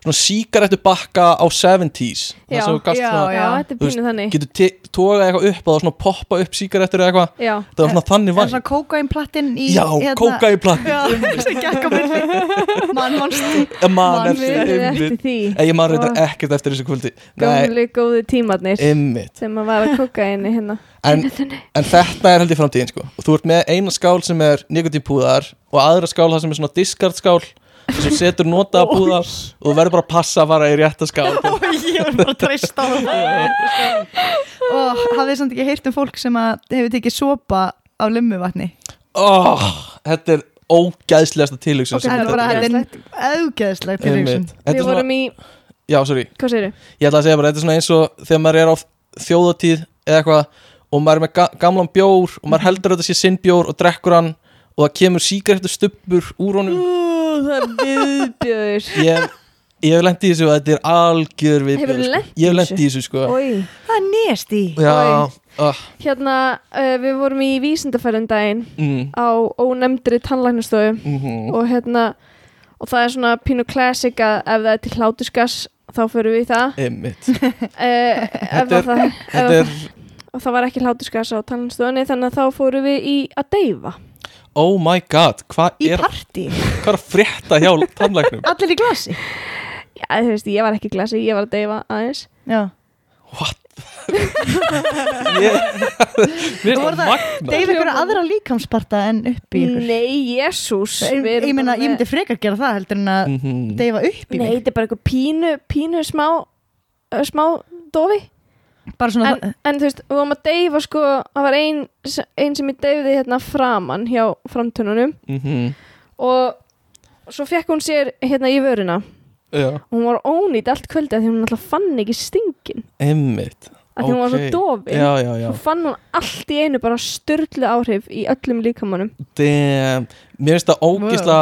svona sígarettu bakka á 70s Já, já, svona, Já, þetta er pínu þannig. getur togað eitthvað upp og svona poppa upp sígarettur eða eitthvað. Já, það var svona þannig En væn svona kókainplattin í já, kóka í platt Já, sem gekk á milli. Mann manstu? Man Man eftir, við erum einmitt. eftir því. Ég man reyndar ekkert eftir þessu kvöldi. Nei, Góðli góðu tímarnir ymmit sem að koka inni hérna. En, en þetta er held í framtíðin sko. Og þú ert með eina skál sem er nikotínpúðar Og aðra skál það sem er svona discard skál sem setur notaða púðar og þú verður bara að passa að fara í rétta skál. Ég var bara að treysta á það Og hafið samt ekki heyrt um fólk sem að hefur tekið sopa af lummuvatni? Oh, Þetta er ógæðslegasta er bara, þetta er auðgeðslegt til Einmitt. hugsun Þetta er Við svona, vorum í, já, sorry? Ég ætla að segja bara, þetta er svona eins og þegar maður er á þjóðatíð eða eitthvað og maður er með ga gamlan bjór og maður heldur að þetta sé sinn bjór og drekkur hann og það kemur sígarettu stubbur úr honum það er viðbjöður Ég, ég hef lent í þessu og þetta er algjör við Hefurðu lent í Ég hef þessu? í þessu sko. Ói, Það er nést í. Já, Oj. uh, hérna, uh, við vorum í vísindafærun daginn mm, á ónefndri tannlæknastofu mm og hérna og það er svona pínu classic að ef það er til hlátusgas þá förum við í það. Einmitt. Uh, ef, Þetta er- það, Þetta ef, er, og það var ekki hlátusgas á tannlæknastofunni þannig að þá fórum við í að deyfa oh my god Hvað Í er, hvað er að frétta hjá tannlæknum? Allir í glasi? Já, þú veist, ég var ekki í glasi, ég var að deyfa aðeins. Já. Ég, mér voru það það- magna Deyf ykkur aðra líkamsparta en upp í ykkur. Nei, jésús Ég, ég meina, ég myndi frekar gera það heldur en að Mhm. deyfa upp í Nei, mig þetta er bara eitthvað pínu, pínu smá smá dofi en, en þú veist, við varum að deyfa sko það var ein, ein sem ég deyfði hérna framan hjá framtönunum Mhm. og svo fekk hún sér hérna í vöruna Já, og hún var ónýtt allt kvöldi af því hún alltaf fann ekki stingin einmitt. Af því hún var svo dofin. Já, já, já. Svo fann hún allt í einu bara störlu áhrif í öllum líkamannum mér finnst það ógisla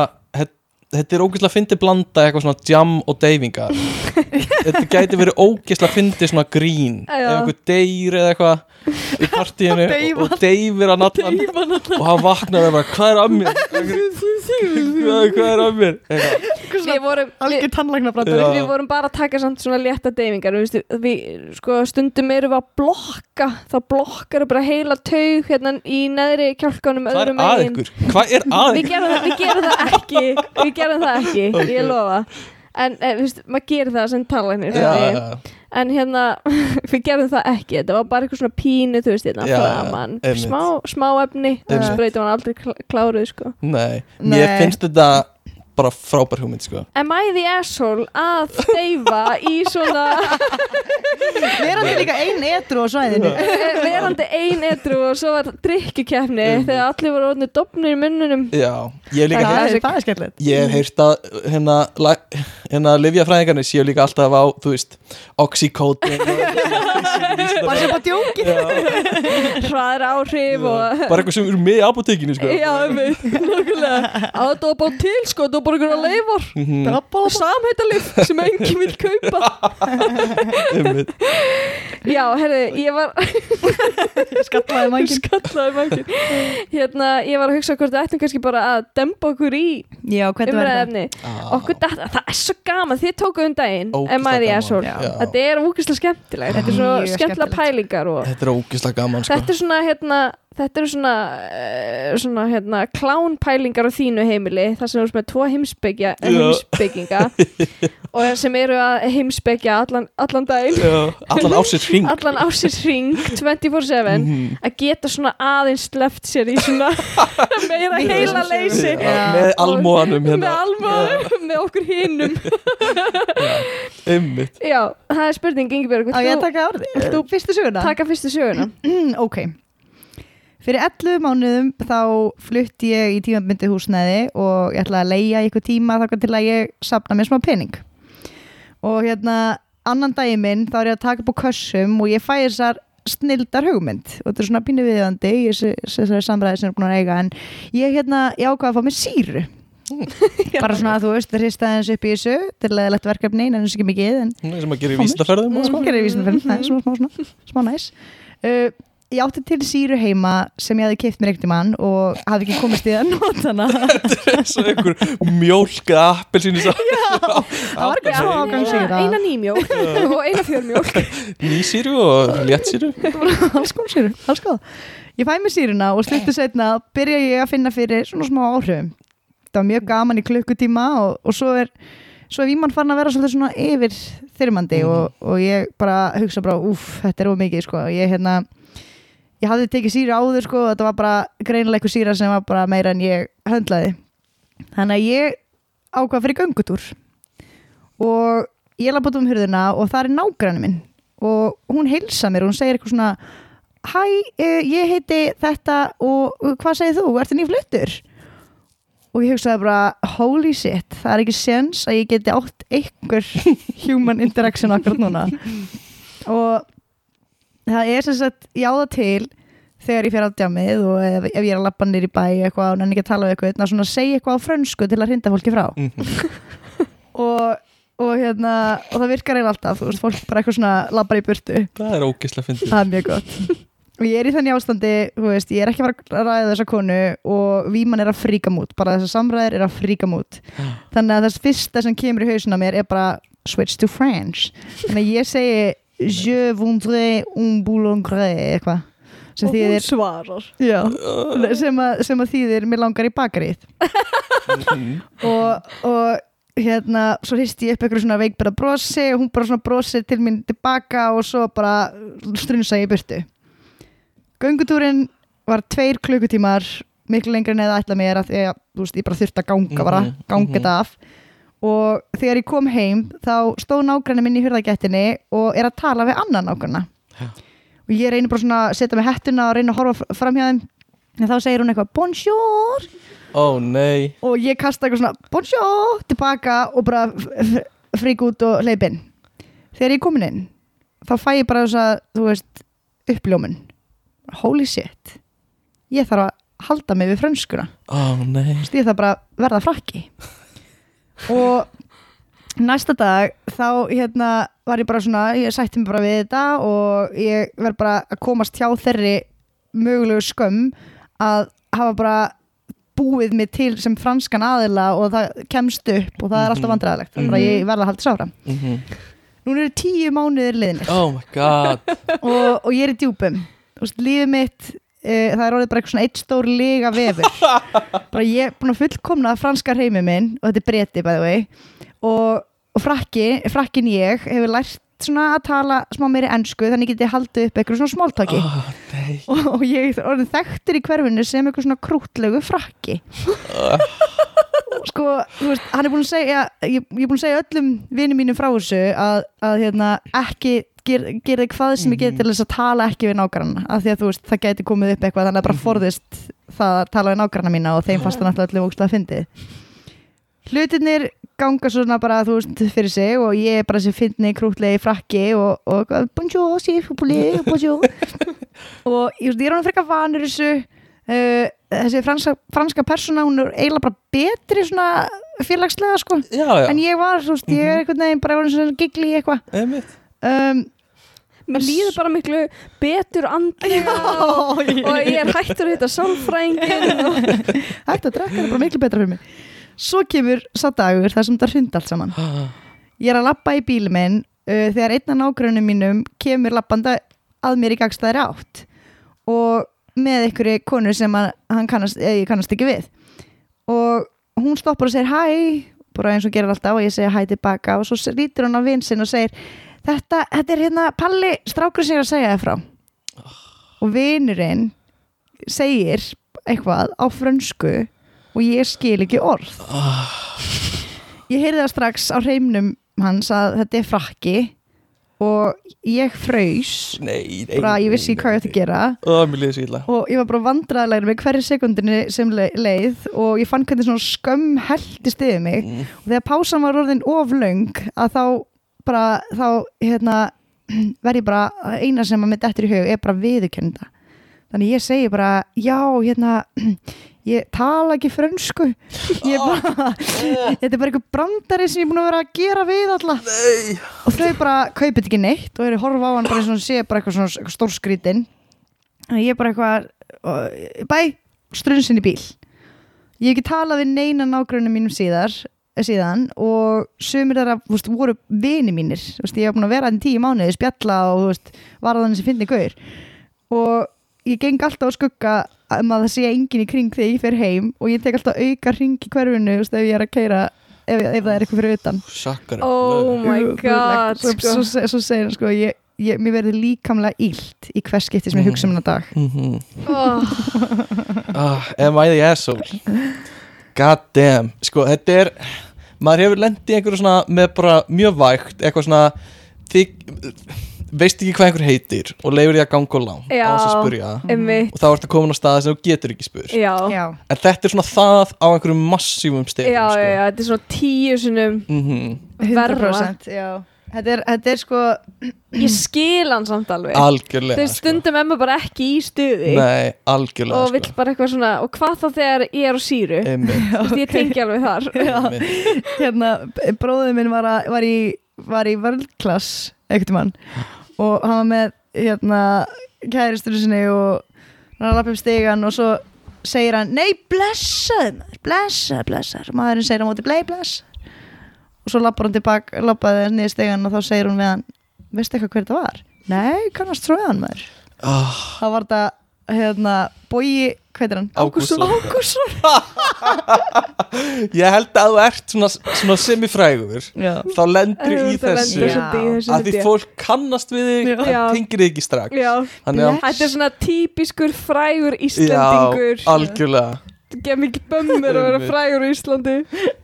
þetta er ógisla fyndi blanda eitthvað svona jam og deyfingar. Þetta gæti verið ógisla fyndi svona grín ef einhver deyr eða eitthvað í partíinu og, og deyfir hann allan. Og hann vaknar og er bara hvað er að mér? Hvað, hvað er að mér? Við vorum, við, við vorum bara að taka svona létta deyfingar við, við sko, stundum erum við að blokka þá blokkar við bara heila taug hérna í neðri kjálkanum hvað er að ykkur? að það, við gerum það ekki. Við gerum það ekki, Ok. ég lofa. En e, viðst, maður gerir það sem talanir já, já, en hérna við gerum það ekki, þetta var bara eitthvað svona pínu þú veist hérna Já, framan. einmitt. smá, smá efni, sprautum hann aldrei kl- kláruð sko. Nei, Nei. mér finnst þetta bara frábær hugmynd sko. Am I the asshole að deyfa í svona verandi líka ein etru á svæðinu. Verandi ein edru og svo var drikkukefni Mhm. þegar allir voru orðinu dopnir í munnunum Já, ég hef líka það heyrt er, það er skemmtilegt. Ég hef heyrt að hérna, la- hérna livjafræðingarnir séu líka alltaf á, þú veist, oxycodin bara sem á djóki. Hraðar áhrif og bara eitthvað sem eru með í apotekinu sko. Já, einmitt, nokkulega að bara til sko, var bara einhverja leifar Mhm, samhættalif sem enginn vil kaupa. Já, herri, ég var skallaði mangin skallaði mangin hérna, ég var að hugsa hvort við ættum kannski bara að dempa okkur í já, hvernig verður það? Ah. okkur datta, það er svo gaman, þið tókuð um daginn. Þetta er úkislega skemmtilegt Þetta er svo skemmtilega pælingar og Þetta er ógislega gaman sko. þetta er svona hérna þetta eru svona, uh, svona hérna, klánpælingar á þínu heimili þar sem þú ert með tvo heimsbyggja heimsbygginga og sem eru að heimsbyggja allan, allan Já, Allan ásins hring. Allan ásins ring 24-7 Mhm. að geta svona aðeins left sér í svona meira heila leysi. Já, Með almóanum með hérna almóðum, með okkur hinnum Einmitt. Já, það er spurning, Ingibjörg á ég að taka árið, þú fyrstu söguna? taka fyrstu söguna? Ok fyrir 11 mánuðum þá flutti ég í tímabindi húsnæði og ég ætlaði að leia eitthvað tíma þakka til að ég sapna mér smá pening. Og hérna annan daginn minn þá er ég að taka upp á kössum og ég fæ þessar snildar hugmynd. Og þetta er svona pínu viðandi í þessari samræði sem er búin að eiga en ég hérna, ég ákvaða að fá mér síru. Bara svona að þú veist hrista þess upp í þessu til leðilegt verkefni en þess ekki mikið en sem að gera í það er smá, smá næs. Uh, ég átti til síru heima sem ég hafði keift mér ekkert mann og hafði ekki komist í að nota hana. Eins og einhver mjólka appelsínu það var ekki smá ágangsýra eina nýmjólk. Og eina fjörmjólk. Nýsýru og léttsýru alls kom síru, alls góð ég fæ mér síruna og stuttu setna byrja ég að finna fyrir svona smá áhrifum. Það var mjög gaman í klukkutíma og, og svo er svo er vímann farin að vera svolítið svona yfir þyrmandi Mhm. og, og ég bara hugsa bara, úff, þetta er of mikið sko. ég hérna ég hafði tekið síra áður sko, þetta var bara greinilega eitthvað síra sem var bara meira en ég höndlaði. Þannig að ég ákvað fyrir göngutúr og ég laði búin um hurðina og það er nágrann minn og hún heilsa mér og hún segir eitthvað svona hæ, eh, ég heiti þetta og hvað segir þú, ertu nýfluttur? og ég hugsaði bara holy shit, það er ekki sens að ég geti átt einhver human interaction akkurat núna. Og það er sem sagt, það til þegar ég fer á djamið og ef, ef ég er að lappa nýr í bæ eitthvað og nenni ekki að tala við eitthvað að svona segja eitthvað á frönsku til að hrinda fólki frá. Og, og hérna og það virkar eiginlega alltaf, þú veist, fólk bara eitthvað svona lappar í burtu, Það er ógislega fyndið. Það er mjög gott. Og ég er í þannig ástandi, þú veist, ég er ekki að fara að ræða þessa konu og víman er að fríka mút, bara þessar samræðir er að fríka mút. Þannig að þess fyrsta sem kemur í hausuna mér er bara switch to French. Þannig að ég segi je voudrais un boulangre eitthvað sem og hún þýðir svarar. Já, sem, að, sem að þýðir mér langar í bakarið og, og hérna, svo hristi ég upp eitthvað svona veikbæra brosi og hún bara svona brosi til mín tilbaka og svo bara strunsa ég í burtu. Göngutúrin var tveir klukkutímar miklu lengri en eða ætla mér að þú veist, ég bara þurfti að ganga bara, Mhm, ganga mhm. þetta af og þegar ég kom heim þá stóð nágræni minn í hurðagættinni og er að tala við annan nágræna Já. og ég reynir bara svona að setja mig hettuna og reyna að horfa fram hjá þeim. En þá segir hún eitthvað bonjour. Nei. Og ég kasta eitthvað svona bonjour tilbaka og bara frík út og hleypin þegar ég er komin inn þá fæ ég bara þess að þú veist uppljómun. Holy shit. Ég þarf að halda mig við frönskuna. Veist, ég þarf bara að verða frakki og næsta dag þá hérna var ég bara svona ég sætti mig bara við þetta og ég verð bara að komast hjá þeirri mögulegu skömm að hafa bara búið mig til sem franskan aðila og það kemst upp og það er alltaf Mhm. vandræðilegt þannig að ég verða að halda sára Mhm. Núna eru tíu mánuðir liðnir. Oh og, og ég er í djúpum. Lífið mitt e, það er orðið bara eitthvað svona eitt stór lega vefur. Bara ég er búin að fullkomna franska hreimi minn og þetta er the way og, og frakki, frakkin ég hefur lært svona að tala smá meiri ensku þannig get ég haldið upp eitthvað svona smáltaki nei. Og, og ég orðin þekktur í hverfinu sem eitthvað svona krútlegu frakki. Sko, þú veist, hann er búin að segja ég, ég er búin að segja öllum vinum mínum frá þessu að, að hérna, ekki ger, gera hvað sem ég geti til þess að tala ekki við nágranna, af því að þú veist, það geti komið upp eitthvað, þannig að bara forðist það að tala við nágranna mína og þeim fannst það náttúrulega öllum ógst að fyndið. Hlutinir ganga svona bara, þú veist, fyrir sig og ég er bara þessi fyndni krútlegi frakki og, og bonjour, si, bonjour, bonjour. Og ég, er hann frekar vanur þessu uh, þessi franska, franska persóna hún er eiginlega bara betri svona félagslega sko. Já, já, en ég var, þú veist, ég er einhvern veginn bara gigli eitthvað um, Mér líður bara miklu betur andlega og, og ég er hættur að hitta sálfrængin og hægt að drekka það er bara miklu betra fyrir mig. Svo kemur sá dagur þar sem það hrundi allt saman. Ég er að lappa í bílum minn uh, þegar einn af nágrunum mínum kemur lappanda að mér í gagstæðri átt og með einhverju konu sem hann kannast, eh, ég kannast ekki við. Og hún stoppar og segir hæ bara eins og gerir alltaf og ég segir hæ tilbaka og svo lítur hún á vinsinn og segir þetta, þetta er hérna Palli strákur er að segja þér frá. Og vinurinn segir eitthvað á frönsku og ég skil ekki orð. Ég heyrði það strax á hreimnum hans að þetta er frakki og ég fraus. Nei, nei bara ég vissi hvað ég ætti að gera. Illa. Og ég var bara vandræðilegur með hverju sekundinni sem le- leið og ég fann hvernig svona skömm heldist yfir mig. Mm. og þegar pásan var orðin of löng að þá bara þá hérna verð ég bara eina sem að mitt eftir í hug er bara viðurkennda. Þannig ég segi bara já hérna ég tala ekki frönsku. Ég bara þetta er bara einhver brandari sem ég er búin að vera að gera við Nei. Og þau bara kaupið ekki neitt og eru að horfa á hann bara eins og sé bara eitthvað svona eitthvað stórskrítin og ég bara eitthvað bæ, strunsin í bíl. Ég hef ekki talað við neina nágrunum mínum síðar síðan og sumir þeirra þú veist, voru vini mínir. Veist, ég hef búin að vera hann tíu mánuði spjalla og veist, var að þannig sem finni gaur. Og ég geng alltaf á skugga um að það sé enginn í kring þegar ég fer heim og ég tek alltaf auka ring í veist, ef ég er að keira ef, ef það er eitthvað fyrir utan. Sakkar Oh my god svo, sko. svo, svo, segir hann sko ég, ég, mér verður líkamlega illt í hvers skipti sem ég hugsa um hennar dag. Mhm. oh, ah, Am I the asshole? God damn Sko, þetta er Maður hefur lendið einhverju svona með bara mjög vægt Eitthvað svona þig, Veist ekki hvað einhver heitir Og leifir því að ganga og langt Já. Á þess að spurja Einmitt. Og þá ertu komin á stað sem þú getur ekki spurt. Já, já, En þetta er svona það á einhverjum massífum já, stegum já, sko. já, þetta er svona tíu sinnum mm 100% já. Þetta, er, þetta er sko Ég skil hann samt alveg. Algjörlega Þegar stundum er maður bara ekki í stuði sko. Nei, algjörlega og vill bara eitthvað svona og hvað þá þegar ég er á síru? Veist, ég tengi alveg þar. Hérna, bróðið minn var, að, var í var í vörldklass ekkert mann og hann var með hérna kæristur sinni og hann var að lappa upp stegan og svo segir hann, nei blessaði maður blessaði, blessaði, maðurinn segir á móti blei bless og svo lappar hann tilbaka lappaði niður stegan og þá segir hún við hann veistu eitthvað hver þetta var? Nei, kannast hann maður Ah, þá var þetta hérna, Bogi, hvað er hann? Ágústsson. Ágústsson Ég held að þú ert svona, svona semifrægur Já, Þá lendur í Þú lendir þessu Já. í þessu að því fólk kannast við þig Já. en Já. tengir þig ekki strax Já, þetta er svona típiskur frægur Já, Íslendingur algjörlega Gef mikið bömmur að vera frægur í Íslandi.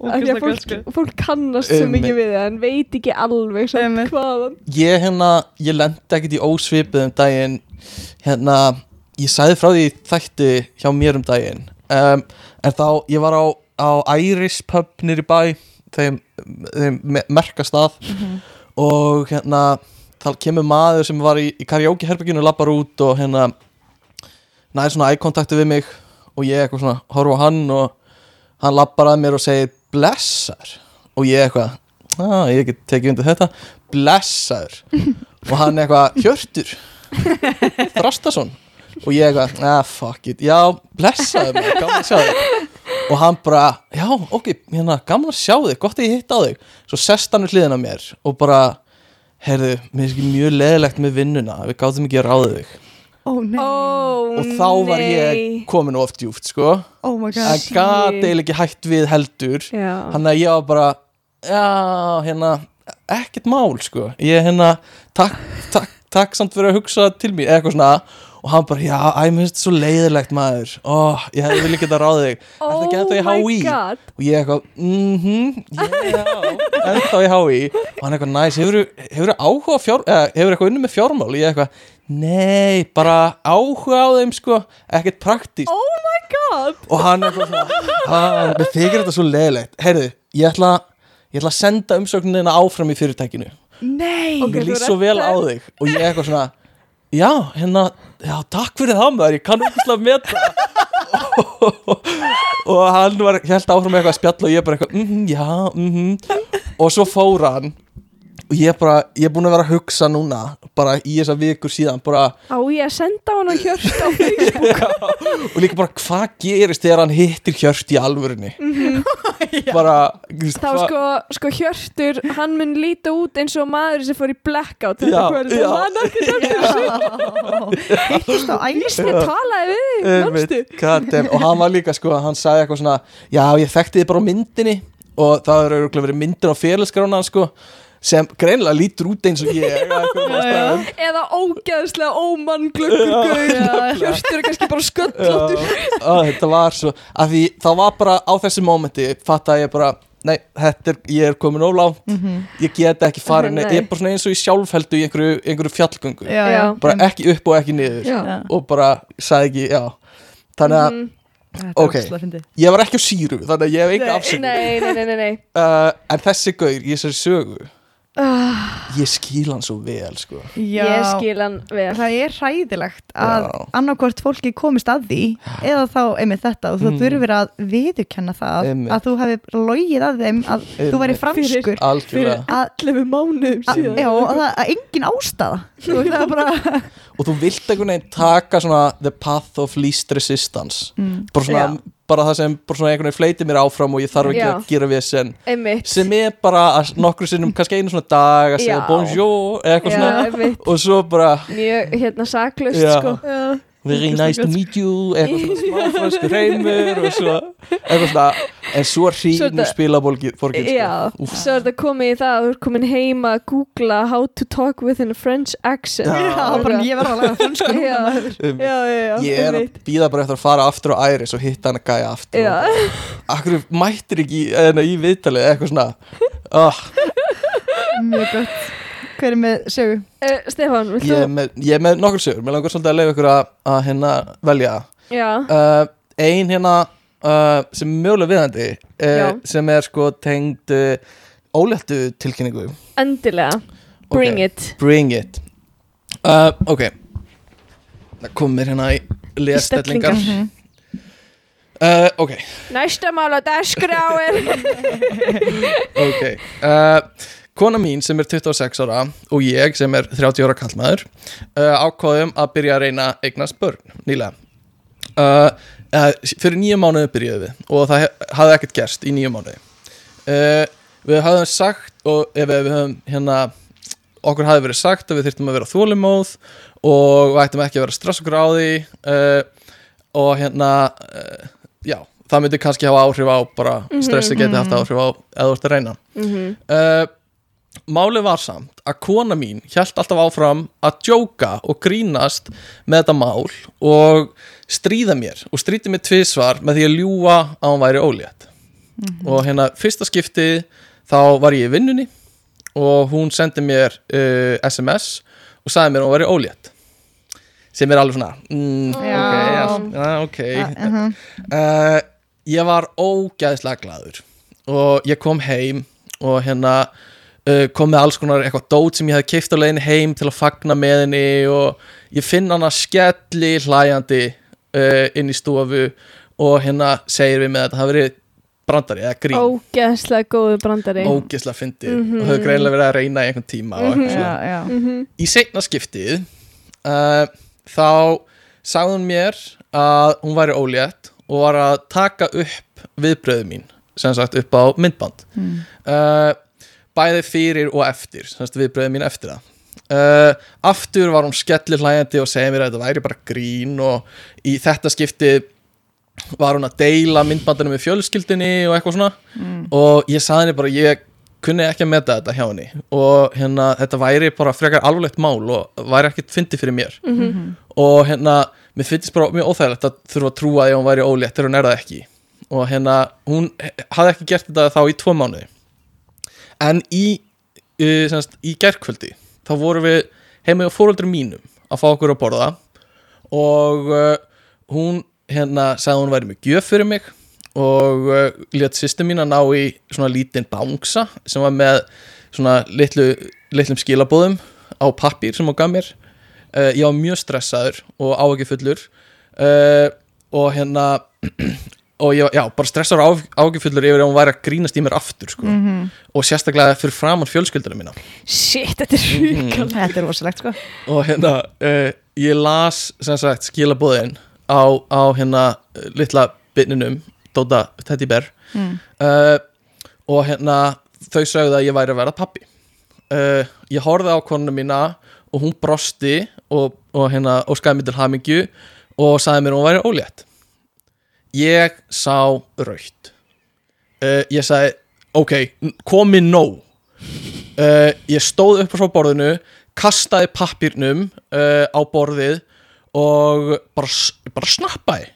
Af því að fólk, fólk kannast svo Einmitt. mikið við það en veit ekki alveg samt hvaðan. Ég hérna, ég lendi ekkert í ósvipið um daginn. Hérna, ég sagði frá því þætti hjá mér um daginn. Um, En þá, ég var á, á Iris pub nýri bæ Þeim, þeim me- merkast að Og hérna, þá kemur maður sem var í, í karaoke herbygginu Lappar út og hérna Næði svona eye-kontakti við mig Og ég eitthvað svona, horfa á hann og Hann lappar að mér og segir Blessar Og ég eitthvað, ah, ég get tekið undir þetta. Blessaður. Og hann eitthvað, Hjörtur. Þrastason. Og ég eitthvað, ah fuck it. Já, blessaður mig, gaman að sjá þig. Og hann bara, já, ok hérna, Gaman að sjá þig, gott að ég hitt á þig. Svo sest hann við hliðina á mér Og bara, heyrðu, mér er ekki mjög leðilegt með vinnuna Við gáðum ekki að ráða þig nei. Oh, Og þá var ég komin of djúft, sko. Oh my god. Það gat eiginlega ekki hætt við heldur. Þannig að ég var bara Já, hérna Ekkert mál, sko. Ég hérna, takk, takk, takk samt fyrir að hugsa til mín Eitthvað svona og hann bara, já, finnst þetta svo leiðilegt maður. Ó, ég hefði vilja geta ráðið þig. Er það ekki ennþá í HÍ og ég eitthvað, mhm, já ennþá í HÍ og hann eitthvað, næs, hefur þú áhuga fjár, eða hefur eitthvað unni með fjármál? Og ég eitthvað, nei, bara áhuga á þeim sko, ekkert praktíst oh my god. Og hann eitthvað svona, "Ah, þykir þetta svo leiðilegt heyrðu, ég ætla ég ætla að senda umsöknina áfram í fyrirtækinu. Nei. Ok, mér þú líst svo vel á þig. Og ég eitthvað svona já, hérna, já, takk fyrir það maður ég kann slá með það og hann var held áfram með eitthvað að spjalla og ég bara eitthvað mm, já, mm og svo fór hann og ég bara, ég er búin að vera að hugsa núna bara í þessa vikur síðan bara, á ég að senda hann að hjörst á Facebook og líka bara hvað gerist þegar hann hittir hjört í alvörinni bara þú veist, þá sko, sko hjörtur hann mun líta út eins og maður sem fór í blackout. Þetta og hann ekki þetta Hittist á Ég talaði við þig, og hann var líka sko, hann sagði eitthvað svona já ég þekkti þið bara á myndinni. Og það er auðvitað verið myndir á félagsgrána sko, sem greinilega lítur út eins og ég eða ógeðslega ómannglöggur gaur. hjörtur er kannski bara sköllóttur þetta var svo að því það var bara á þessi mómenti fattaði ég bara nei, er, ég er komin ólátt ég get ekki farin, Nei. ég er bara svona eins og ég sjálfheldu í einhverju, einhverju fjallgöngu Já, Já. bara ekki upp og ekki niður Já. Og bara sagði ekki, já þannig að. Þetta er Ok. ég var ekki á síru þannig að ég hef Nei. nei, nei, nei, nei, nei. uh, en þessi gaur í þessari sögu ég skil hann svo vel sko. Já. ég skil hann vel Það er hræðilegt að Já. annarkvort fólki komist að því eða þá einmitt þetta og þú Mm. þurfir að viðurkenna það Einmitt. að þú hefði logið að þeim að þú væri franskur að, 11 mánuðum að, síðan já, og það er engin ástæða Þú veist, það bara og þú vilt einhvern veginn taka svona the path of least resistance mm. bara, svona, bara það sem bara svona einhvern veginn fleiti mér áfram og ég þarf ekki Já. að gera við sen einmitt sem er bara að nokkru sinnum kannski einu svona dag að segja Já. bonjour eða eitthvað Já, svona einmitt. og svo bara mjög hérna saklust Já. sko very nice to meet you eitthvað svona smáfransku reymur og svo eitthvað svona en svo hrýnur þetta- spilaborgin Já, sko. Úff. svo er þetta komið í það að þú ert komin heim að googla how to talk with a French accent Já. Já, bara ég verða að laga fransku núna, Já. Um, já, já, já, ég er að býða bara eftir að fara aftur á æris og hitta hann að gæja aftur Já. akkur mættir ekki í, eða, í viðtalið eitthvað svona oh, Mjög gott Hver er með sögu? Uh, Stefán, vilt ég, er þú? með, ég er með nokkur sögur. Mér langar svolítið að leiða ykkur að, að hérna velja. Uh, ein hérna uh, sem er mjögulega uh, sem er sko tengd uh, óléttu tilkynningu. Endilega. Bring Ok. it. Bring it. Uh, Ok. Það kom mér hérna í leðstellingar Mhm. uh, Ok, Næsta mál á dagskráin ok. Uh, Kona mín sem er 26 ára og ég sem er 30 ára kallmaður uh, ákváðum að byrja að reyna eignast börn nýlega. Uh, uh, Fyrir nýju mánuði byrjuðum við og það hafði ekkert gerst í nýju mánuði. Uh, Við hafðum sagt og ef við höfum hérna okkur hafði verið sagt að við þyrftum að vera þólimóð og við ættum ekki að vera því uh, og hérna uh, já, það myndi kannski hafa áhrif á bara stressi geti haft áhrif á eða þú ert að reyna. Mhm. uh, Málið var samt að kona mín hjælt alltaf áfram að djóka og grínast með þetta mál og stríða mér og stríti mér tvisvar með því að ljúga að hún væri ólétt. Og hérna fyrsta skiptið þá var ég í vinnunni og hún sendi mér uh, SMS og sagði mér að hún væri ólétt. Sem er alveg svona mm, ok, ok. Uh -huh. uh, ég var ógæðislega gladur og ég kom heim og hérna kom með alls konar eitthvað dót sem ég hefði keift á leiðin heim til að fagna með henni og ég finn hana skelli hlæjandi uh, inn í stofu og hérna segir við með að það verið brandari eða grín. Ógeðslega góðu brandari. Ógeðslega fyndið og höfðu greinlega verið að reyna í einhvern tíma og eitthvað svona. Já, já. Mhm. í seinna skiptið uh, þá sagði hún mér að hún væri ólétt og var að taka upp viðbröðu mín sem sagt upp á myndband. Mm. uh, bæði fyrir og eftir sem sagt viðbröðu mín eftir það. Uh, aftur var hún skellir hlæjandi og segja mér að þetta væri bara grín og í þetta skiptið var hún að deila myndbandinu með fjölskyldinni og eitthvað svona. Mm. og ég sagði henni bara ég kunni ekki að meta þetta hjá henni. Og hérna þetta væri bara frekar alvarlegt mál og væri ekkert fyndi fyrir mér. Mhm. og hérna mér finnst bara mjög óþægilegt að þurfa að trúa að hún væri ólétt þegar hún er það ekki. Og hérna hún hafði ekki gert þetta þá í tvo mánuði en í uh, í gerkvöldi þá vorum við heima á fóröldrum mínum að fá okkur að borða og uh, hún hérna sagði hún væri með gjöf fyrir mig og uh, létt sýstir mín að ná í svona lítinn bángsa sem var með svona litlu, litlum skilabóðum á pappír sem hún gaf mér. Ég var mjög stressaður og áhugifullur uh, og hérna og ég var, já, bara stressaður og áhugifullur yfir að hún væri að grínast í mér aftur sko. og sérstaklega fyrir framann fjölskyldunum mína. Shit, þetta er hrikal Þetta er rosalegt sko. Og hérna uh, ég las sem sagt skilabóðin á, á hérna uh, litla byrninum Dóta Teddy Bear. Mm. uh, og hérna þau sögðu að ég væri að vera pappi uh, ég horfði á konuna mína og hún brosti og, og hérna óskaði mér til hamingju og sagði mér að hún væri ólétt ég sá raukt uh, ég sagði ok, komi nóg. Uh, ég stóð upp frá borðinu kastaði pappirnum uh, á borðið og bara, bara snappaði.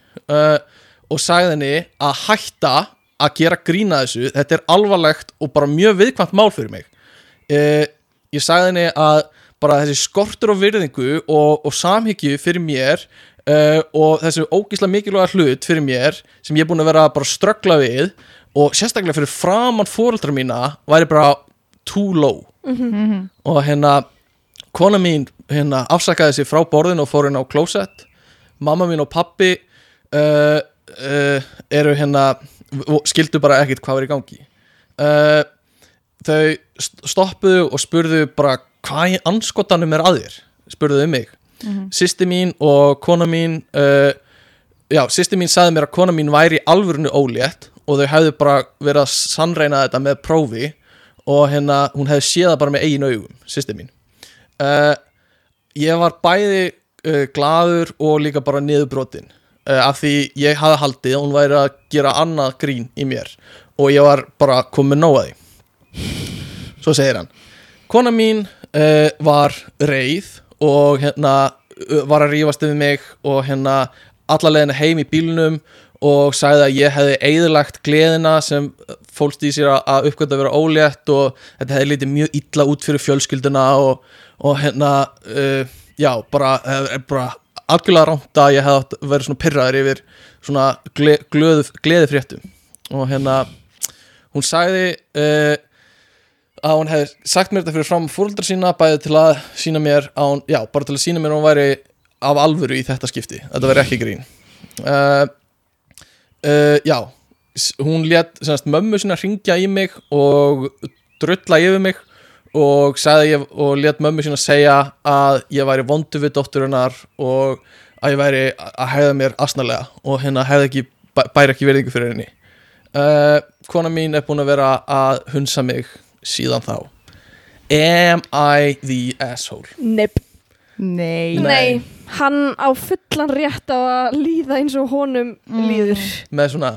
Og sagði henni að hætta að gera grína þessu. Þetta er alvarlegt og bara mjög viðkvæmt mál fyrir mig. Ég sagði henni að bara þessi skortur og virðingu og, og samhyggju fyrir mér uh, og þessi ógísla mikilvæga hlut fyrir mér sem ég er búin að vera bara að ströggla við og sérstaklega fyrir framann fóreldra mína væri bara too low. Og hérna kona mín hérna afsakaði sig frá borðinu og fór hérna á klósett. Mamma mín og pappi uh, uh, eru hérna skildu bara ekkert hvað var í gangi. Þau st- stoppuðu og spurðu bara hvað í anskotanum er að þér? Spurðuðu mig mm sýsti mín og kona mín uh, já, sýsti mín sagði mér að kona mín væri alvörinu ólétt og þau hefðu bara verið að sannreina þetta með prófi og hérna hún hefði séð það bara með eigin augum sýsti mín. Uh, ég var bæði uh, glaður og líka bara niðurbrotin af því ég hafði haldið að hún væri að gera annað grín í mér og ég var bara komið nóg að því. Svo segir hann kona mín uh, var reið og hérna var að rífast við mig og hérna allalegina heim í bílnum og sagði að ég hefði eðlagt gleðina sem fólst í sér að- uppgönda að vera ólétt og þetta hefði litið mjög illa út fyrir fjölskylduna og, og hérna uh, já, bara, uh, bara algjörlega rámt að ég hefði vera svona pyrraður yfir svona gle, glöðu, gleði fréttum og hérna hún sagði uh, að hún hefði sagt mér þetta fyrir fram fóruldra sína bæði til að sína mér hún, já, bara til að sína mér að hún væri af alvöru í þetta skipti, þetta væri ekki grín. Uh, uh, já hún let mömmu sinna ringja í mig og drulla yfir mig og ég og let mömmu sína segja að ég væri vondu við dótturinnar og að ég væri að hefða mér asnalega og hérna hefði ekki bæ- bæri ekki verðingu fyrir henni. Uh, kona mín er búin að vera að hunsa mig síðan þá. Am I the asshole? Nepp. Nei. Nei, hann á fullan rétt á að líða eins og honum líður. Með svona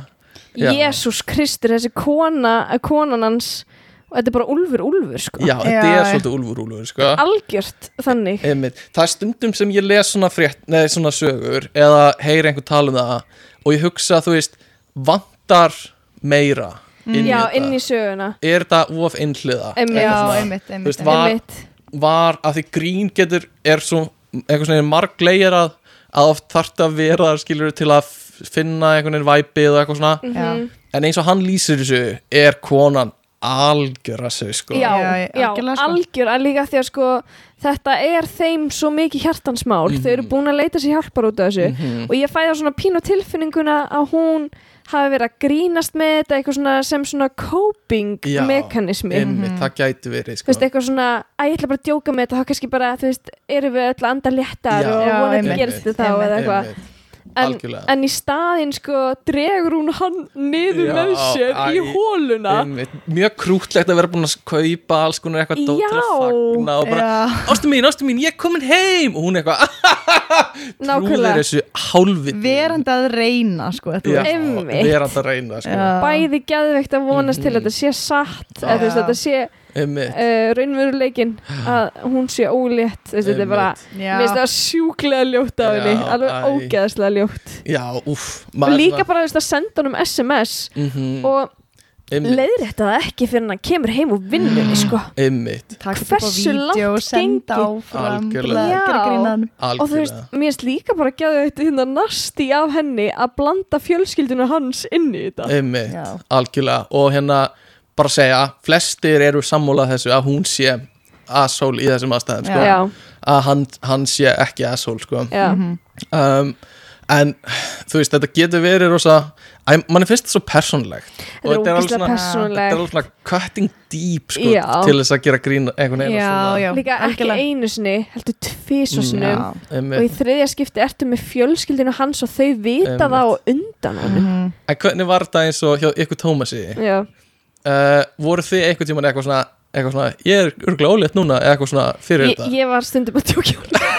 Já. Jésús Kristur, þessi kona konan hans og þetta er bara úlfur úlfur sko. Já, þetta Já, er svolítið úlfur úlfur sko. algjört þannig. Einmitt. Það er stundum sem ég les svona frétt Nei, svona sögur Eða heyri einhver tala um það Og ég hugsa, þú veist Vantar meira inn já, inn í söguna Er þetta of einhliða? Einmitt. var, var að því grín getur Er svo, eitthvað svona marglegir að Að oft þarft að vera skilur til að finna einhvern veginn væpið og eitthvað svona Já. En eins og hann lýsir þessu Er konan algjör að segja sko Já, Já, já, algjörlega, sko. algjör að líka því að sko þetta er þeim svo mikið hjartansmál þau eru búin að leita sér hjálpar út af þessu Mhm. og ég fæði á svona pínu tilfinninguna að hún hafi verið að grínast með þetta eitthvað svona sem svona coping Já, mekanismi Einmitt, það gæti verið sko. veist, eitthvað svona, að ég ætla bara að djóka með þetta þá kannski bara, þú veist, erum við öll að anda léttar Já. og vonandi þetta þá eða eitthvað Einmitt. En, en í staðinn sko dregur hún hann niður Já, með sér í hóluna Einmitt. mjög krútlegt að vera búin að kaupa alls konar eitthvað dót til að fagna og bara, ástu mín, ástu mín, ég er komin heim. Og hún eitthvað, trúðir nákvæmlega þessu hálfviti. Verandi að reyna sko, Já, verandi að reyna sko. Bæði geðveikt að vonast til að þetta sé satt eða Já. þetta sé. Uh, raunveruleikin að hún sé ólétt þetta er bara, mér finnst það sjúklega ljótt af henni, alveg æ. ógeðslega ljótt. Já, úff og líka bara að senda honum SMS mm og einmitt, leiðrétta það ekki fyrir hann kemur heim og vinnunni sko. Takk upp á Hversu og langt gengi? áfram að og þú veist, mér finnst líka bara gæðu þetta hérna nasti af henni að blanda fjölskylduna hans inn í þetta. Algjörlega. Og hérna bara segja, flestir eru sammúlað þessu að hún sé asshole í þessum aðstæðum sko. að hann, hann sé ekki asshole sko. Mhm. um, en þú veist, þetta getur verið rosa, æ, mann er fyrst svo persónlegt þetta er Og þetta er alveg svona- þetta er svona cutting deep sko, til þess að gera grín einhvern veginn Já, já, líka ekki einu sinni heldur tvísosinum Já. Einmitt. og í þriðja skipti ertu með fjölskyldinu hans og þau vita það á undan hann Mhm. en hvernig var þetta eins og hjá ykkur Tómasi já, uh, voru þið einhvern tímann eitthvað svona eitthvað svona, ég er örgulega ólétt núna eitthvað svona fyrir þetta? ég var stundum að tjókja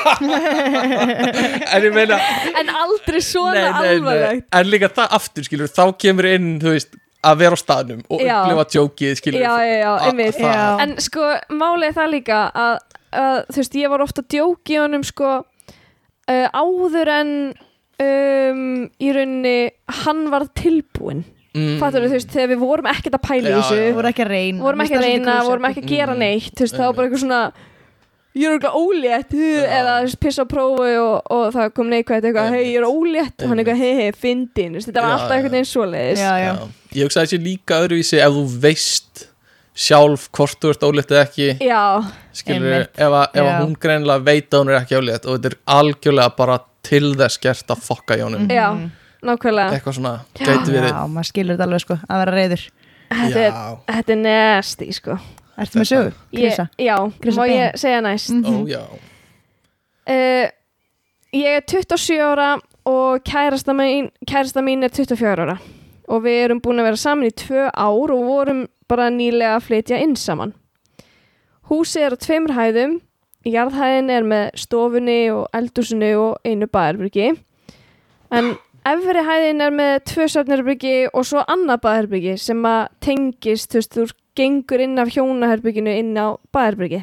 en ég meina en aldrei svona alvarlegt. En líka það aftur skilur þá kemur inn þú veist að vera á staðnum og upplifa djókið skilur já, já, já, A- einmitt. en sko, málið það líka að, að þú veist, ég var ofta að djóki í honum sko uh, áður en um, í rauninni hann var tilbúinn mm, fattur þú veist, þegar við vorum ekkert að pæla í Já, þessu já. voru ekki að reyna vorum ekki að reyna, vorum ekki að gera Mm. neitt þú veist, það var bara eitthvað svona ég er eitthvað ólétt eða pissa á prófi og, og það kom neikvægt eitthvað, hei, ég er ólétt og hann eitthvað, hei, hei, fyndin þetta var alltaf svoleiðis. Já, já. já. ég hugsa þessi líka öðruvísi ef þú veist sjálf hvort þú ert ólétt eða ekki. Já, skilur, ef, ef hún greinilega veit að hún er ekki ólétt og þetta er algjörlega bara til þess gert að fokka í honum. Já, nákvæmlega. Eitthvað svona, gæti verið. Já, maður skilur þetta alveg sko, að vera reyður þetta er, þetta er nasty, sko. Ertu með sögu, ég, Krisa? já, Krissa má Ben. ég segja næst? Mhm. ó já. Uh, ég er 27 ára og kærasta mín, kærasta mín er 24 ára. Og við erum búin að vera saman í tvö ár og vorum bara nýlega að flytja inn saman. Húsið er á tveimur hæðum jarðhæðin er með stofunni og eldúsinu og einu baðherbyrgi en efri hæðin er með tvö söfnherbyrgi og svo annað baðherbyrgi sem að tengist, þú veist, þú gengur inn af hjónaherbygginu inn á baðherbyrgi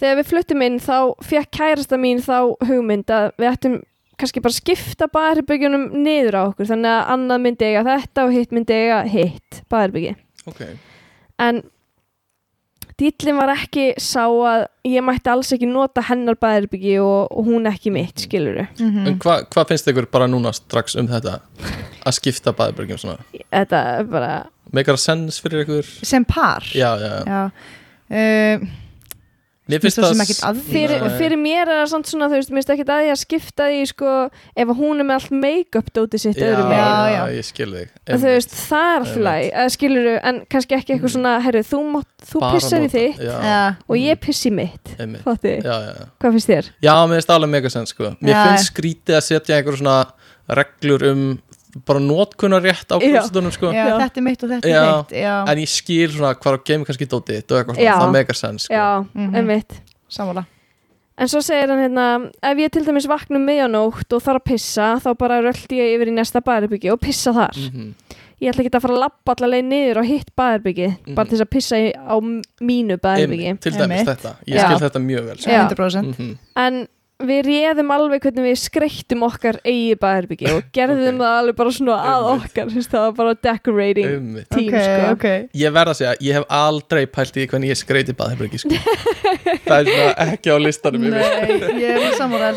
þegar við fluttum inn þá fekk kærasta mín þá hugmynd að við ættum kannski bara skipta baðherbyggjunum niður á okkur þannig að annað myndi eiga þetta og hitt myndi eiga hitt baðherbyggi ok, en dýllin var ekki sá að ég mætti alls ekki nota hennar baðherbyggi og, og hún ekki mitt skiluru Mhm. en hvað hva finnst ykkur bara núna strax um þetta að skipta baðbyrgjum svona þetta er bara meikar að sens fyrir ykkur Sem par já, já, já. Já. Uh, mér finnst finnst það sem ekkert að fyrir, fyrir mér er það samt svona þú veist, minnst ekki að ég að skipta því sko, ef hún er með allt make-up dótið sitt já, öðrum já, já. ég skil þig. Þú veist, það er alltaf læg, skilur en kannski ekki eitthvað svona, herru, þú, þú pissar í þitt já, og ég pissi í mitt, hvað finnst þér? já, mér finnst það alveg mega sens sko. mér Já. finnst skrítið að setja einhver svona reglur um bara notkunar rétt á klósetunum sko. þetta er mitt og þetta Já. er mitt Já, en ég skil svona hvað kannski og eitthvað svona, Já. það mega sens sko. Einmitt. sammála En svo segir hann hérna, ef ég til dæmis vakna um miðjanótt og þarf að pissa, þá bara röldi ég yfir í næsta baðherbyggi og pissa þar. Mhm. Ég ætla ekki að fara að lappa allavega niður á hitt baðherbyggi, Mhm. bara til þess að pissa á mínu. Einmitt, til dæmis Einmitt. þetta, ég Já. skil þetta mjög vel sko. Já. 100% Mhm. En við réðum alveg hvernig við skreittum okkar eigi baðherbyggi og gerðum Ok. það alveg bara svona að Einmitt. okkar, þess, það var bara decorating Einmitt. team, Ok, sko. ok ég verð að segja, ég hef aldrei pælt í hvernig ég skreiti baðherbyrgi sko. það er svona ekki á listanum. Nei,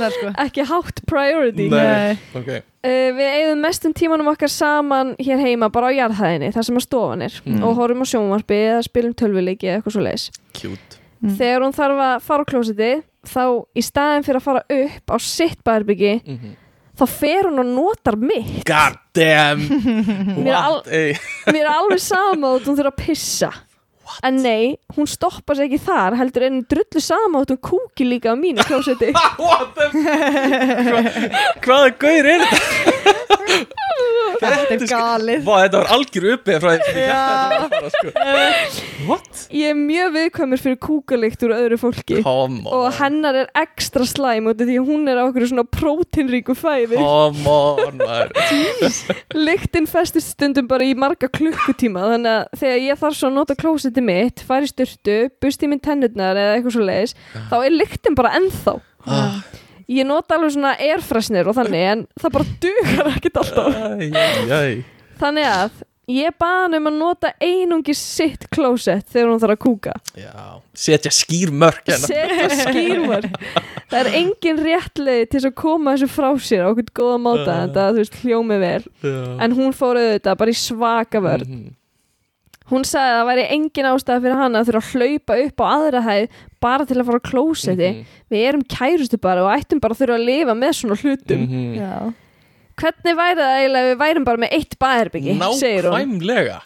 er sko Ekki hátt priority. Nei. ok, Uh, við eigðum mestum tímanum okkar saman hér heima bara á jarðhæðinni, þar sem að stofan er Mm. og horfum á sjónvarpi eða spilum tölvuleiki eða eitthvað svo leiðis. cute Mm. Þegar hún þarf að fara á klósiti þá í staðin fyrir að fara upp á sitt baðherbyggi mm þá fer hún og notar mitt. god damn Mér er al- what Mér er alveg sama og hún þurfa að pissa. en nei, hún stoppa sig ekki þar heldur enn drullu sama út um kúki líka á mínu klósetti What the Hva, Hvaða gaur er þetta? Þetta er galið Vá, þetta var algjör uppið frá því þetta sko. What? ég er mjög viðkvæmur fyrir kúkalikt úr öðru fólki og hennar er ekstra slæm út af því hún er á okkur svona prótinríku fæði. Lyktin festist stundum bara í marga klukkutíma þannig að þegar ég þarf svo að nota klósetti mitt, fari styrtu, busti minn tennurnar eða eitthvað svo leiðis, þá er lyktin bara ennþá. Ah. Ég nota alveg svona airfreshnir og þannig en það bara dugar ekkert alltaf. Æ, æ, æ. Þannig að ég baði hann um að nota einungi sitt klósett þegar hún þarf að kúka. Já, setja skýr mörk hérna. Setja skýrmar. Það er engin rétt leið til að koma þessu frá sér á okkur góða máta en það, þú veist, hljómi vel. Já. En hún fór auðvitað bara í svaka vörn. Mhm. Hún sagði að það væri engin ástæða fyrir hana að þurfa að hlaupa upp á aðra hæð bara til að fara á klósetti. Mhm. Við erum kærustu bara og ættum bara að þurfa að lifa með svona hlutum. Mhm. Já. Hvernig væri það eiginlega við værum bara með eitt baðherbyggi, segir hún. Nákvæmlega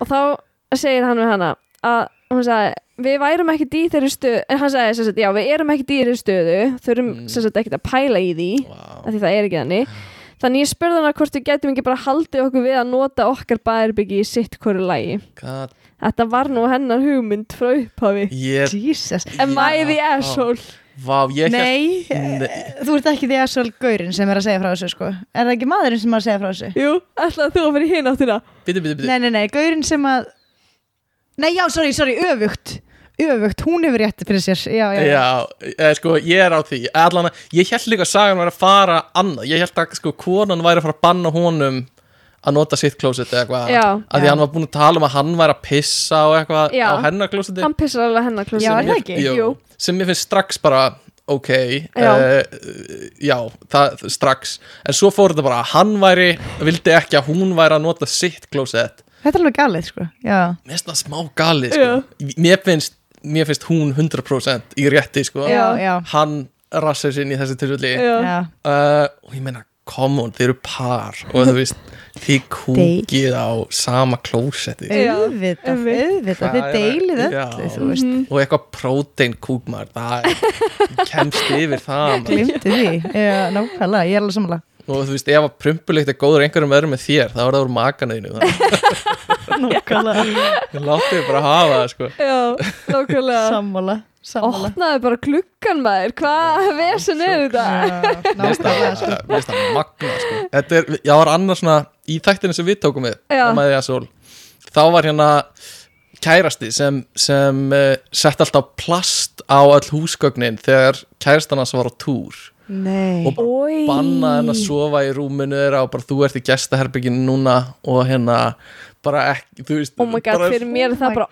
Og þá segir hann við hana að hún sagði, við værum ekkert í þeirri stöðu, en hann sagði sagt, já, við erum ekkert í þeirri stöðu, þurfum Mm. sagt ekkert að pæla í því, wow. því það er ekki þannig. Þannig ég spurði hana hvort við getum ekki bara haldið okkur við að nota okkar baðherbyggi í sitt hverju lagi. God, Þetta var nú hennar hugmynd frá upphafi. Ég, Jesus Am I the asshole? vá, ég Nei, Nei. þú ert ekki því að svo gaurin sem er að segja frá þessu sko Er það ekki maðurinn sem er að segja frá þessu? Jú, ætlaði þú að vera hinn áttina. Bitu, bitu, bitu Nei, nei, nei, gaurin sem að Nei, já, sorry, sorry, öfugt Öfugt, hún hefur rétti fyrir sér Já, já, já, Já, eða, sko, ég er á því Allan, Ég held líka að sagan væri að fara annað Ég held að sko, konan væri að fara að banna honum að nota sitt klósett eða eitthvað Já. að því Já. hann var búin að tala um að hann væri að pissa og eitthvað Já. á hennar klósetti Hann pissar alveg hennar Já? Jú, sem ég finnst strax bara ok, Já. uh, já það, strax, en svo fór þetta bara að hann væri, vildi ekki að hún væri að nota sitt klósett Þetta er alveg galið, sko Já, mér finnst það smá galið sko. mér, finnst, mér finnst hún 100% í rétti sko. já, já, hann rassir sinn í þessi tilfelli. Uh, og ég meina, come on, þeir eru par. Og þú veist, þið kúkið á sama klósetti. Auðvitað, auðvitað, þið deilið öllu, þú veist. Og eitthvað prótein kúkmar það kemst yfir það. Glimtu því, já, nákvæmlega, ég er alveg sammála og þú veist, ef að prumpulikt er góður einhverjum öðrum með þér, þá er það úr makanuðinu þannig Nákvæmlega, að láttu þið bara hafa það sko. Já, nákvæmlega. sammála Opnaði bara klukkan maður, hvað vesen er þetta? Það- Nákvæmlega, sko mér finnst það magna sko. þetta er, já, var annars svona í þættinu sem við tókum við, að sól þá var hérna kærasti sem, sem uh, sett alltaf plast á öll húsgögnin þegar kærastan hans var á túr Nei, og bara banna henn að sofa í rúminu þeirra og bara þú ert í gestaherbygginu núna og hérna bara ekki, þú veist Oh my god, bara, fyrir mér er það bara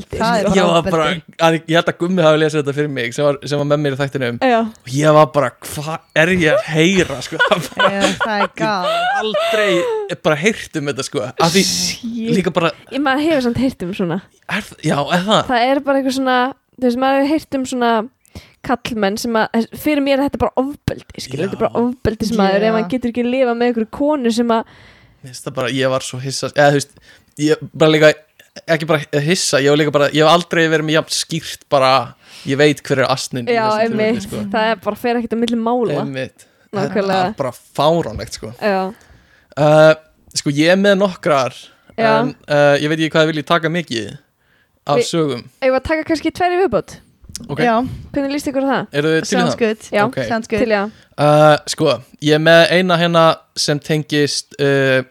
sko. ég var bara, að, ég held að Gummi hafi lesið þetta fyrir mig sem var, sem var með mér í þættinum. Já, og ég var bara, hvað er ég að heyra sko, gal aldrei bara heyrt um þetta sko, að því líka bara, ég maður hefur samt heyrt um svona. er, já, er það? Það er bara eitthvað svona, þú veist, maður hefur heyrt um svona kallmenn sem að, fyrir mér er þetta bara ofbeldi, skilur, Já. þetta er bara ofbeldi sem maður Já. ef hann getur ekki að lifa með einhverju konu sem að, bara, ég var svo hissa eða þú veist, ég bara líka ekki bara hissa, ég var líka bara ég hef aldrei verið með jafn skýrt bara ég veit hver er astnin já, einmitt, sko. það er bara fer ekkert að milli mála. einmitt þetta er bara fáránlegt sko. Uh, sko ég er með nokkrar en uh, ég veit ekki hvað ég vilji taka mikið af sögum ef að taka kannski tverri viðbót, okay. Já, hvernig líst ykkur það? eru þið til í sounds það? good Já, Ok. Sounds good Til Uh, sko, ég er með eina hérna sem tengist uh,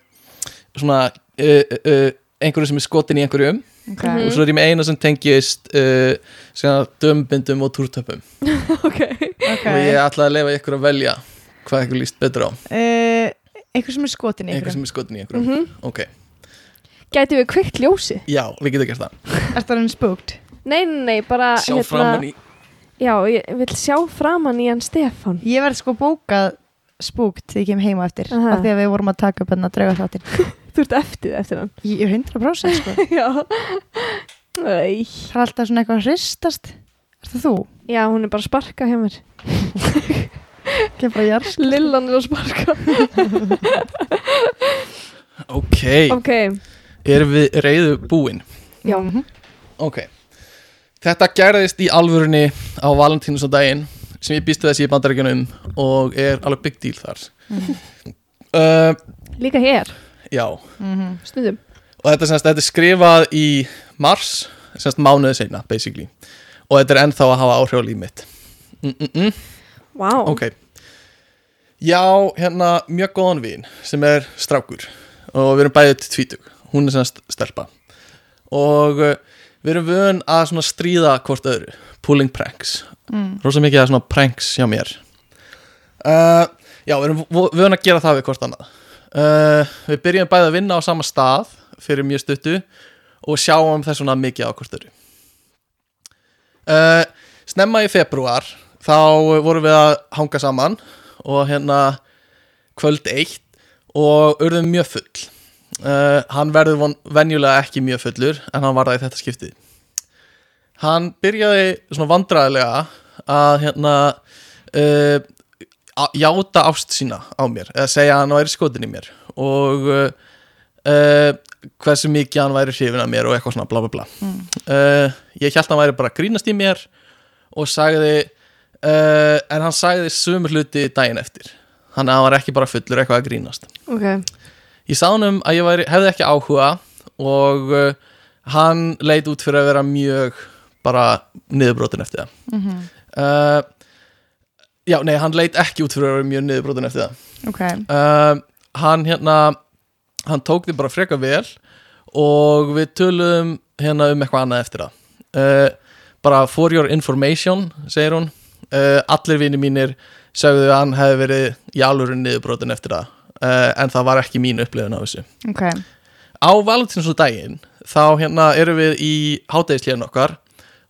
svona uh, uh, einhverju sem er skotin í einhverjum Ok. Mhm. og svo er ég með eina sem tengist uh, svona dömbindum og túrtöpum ok. Ok. og ég ætla að lefa ykkur að velja hvað ykkur líst betur á Eh, Einhver sem er skotin í einhver ykkur sem er skotin í einhverjum Mm ok, Gæti við kveikt ljósi? já, við getum gert það Er það hann spookt? Nei, nei, nei, bara sjá framan í Já, ég vil sjá framan í hann Stefán. Ég verð sko bókað spookt þegar ég kem heima eftir Aha. af því að við vorum að taka upp hérna drauga þáttir Þú ert eftir eftir hann. Ég er 100% sko. Já. Æ. Það er alltaf svona eitthvað að hristast. Er það þú? Já, hún er bara að sparka hjá mér. Lillan er að sparka. Ok, Ok, erum við reyðu búin? Já. Mhm. ok Þetta gerðist í alvörunni á Valentínusdaginn sem ég býstu þessi í bandaríkjunum og er alveg big deal þar. Uh, Líka hér, Já, stundum. Og þetta, semst, þetta er skrifað í mars semst mánuði seinna, basically. Og þetta er ennþá að hafa áhrif á líf mitt. Mm -mm -mm. Vá, Ok. Já, hérna mjög góðan vin sem er strákur. Og við erum bæðið til tvítug hún er semst stelpa. Og uh, við erum vön að svona stríða hvort öðru, pulling pranks. Mm. rosa mikið að svona pranks hjá mér. Uh, Já, við erum vön að gera það við hvort annað. Uh, Við byrjum bæðið að vinna á sama stað fyrir mjög stuttu og sjáum þess svona mikið á hvort öðru. Uh, Snemma í februar þá vorum við að hanga saman og hérna kvöld eitt og urðum mjög full uh, Hann verður venjulega ekki mjög fullur en hann var það í þetta skiptið Hann byrjaði svona vandræðilega að hérna uh, að játa ást sína á mér eða segja að hann væri skotin í mér og uh, hversu mikið hann væri hrifin af mér og eitthvað svona bla bla bla. Uh, ég held að hann væri bara að grínast í mér og sagði en hann sagði sömu hluti daginn eftir. Að hann var ekki bara fullur eitthvað að grínast. Ok ég sá hann um að ég væri, hefði ekki áhuga og uh, hann leit út fyrir að vera mjög bara niðurbrotin eftir það. Uh, já, nei, hann leit ekki út fyrir að vera mjög niðurbrotin eftir það. Ok, uh, hann hérna hann tók því bara freka vel og við tölum hérna um eitthvað annað eftir það. Uh, bara for your information segir hún. Uh, allir vini mínir sögðu að hann hefði verið alvöru niðurbrotin eftir það uh, en það var ekki mín upplifun af þessu. Ok. Á valentínsdaginn þá hérna erum við í hátegislíðan okkar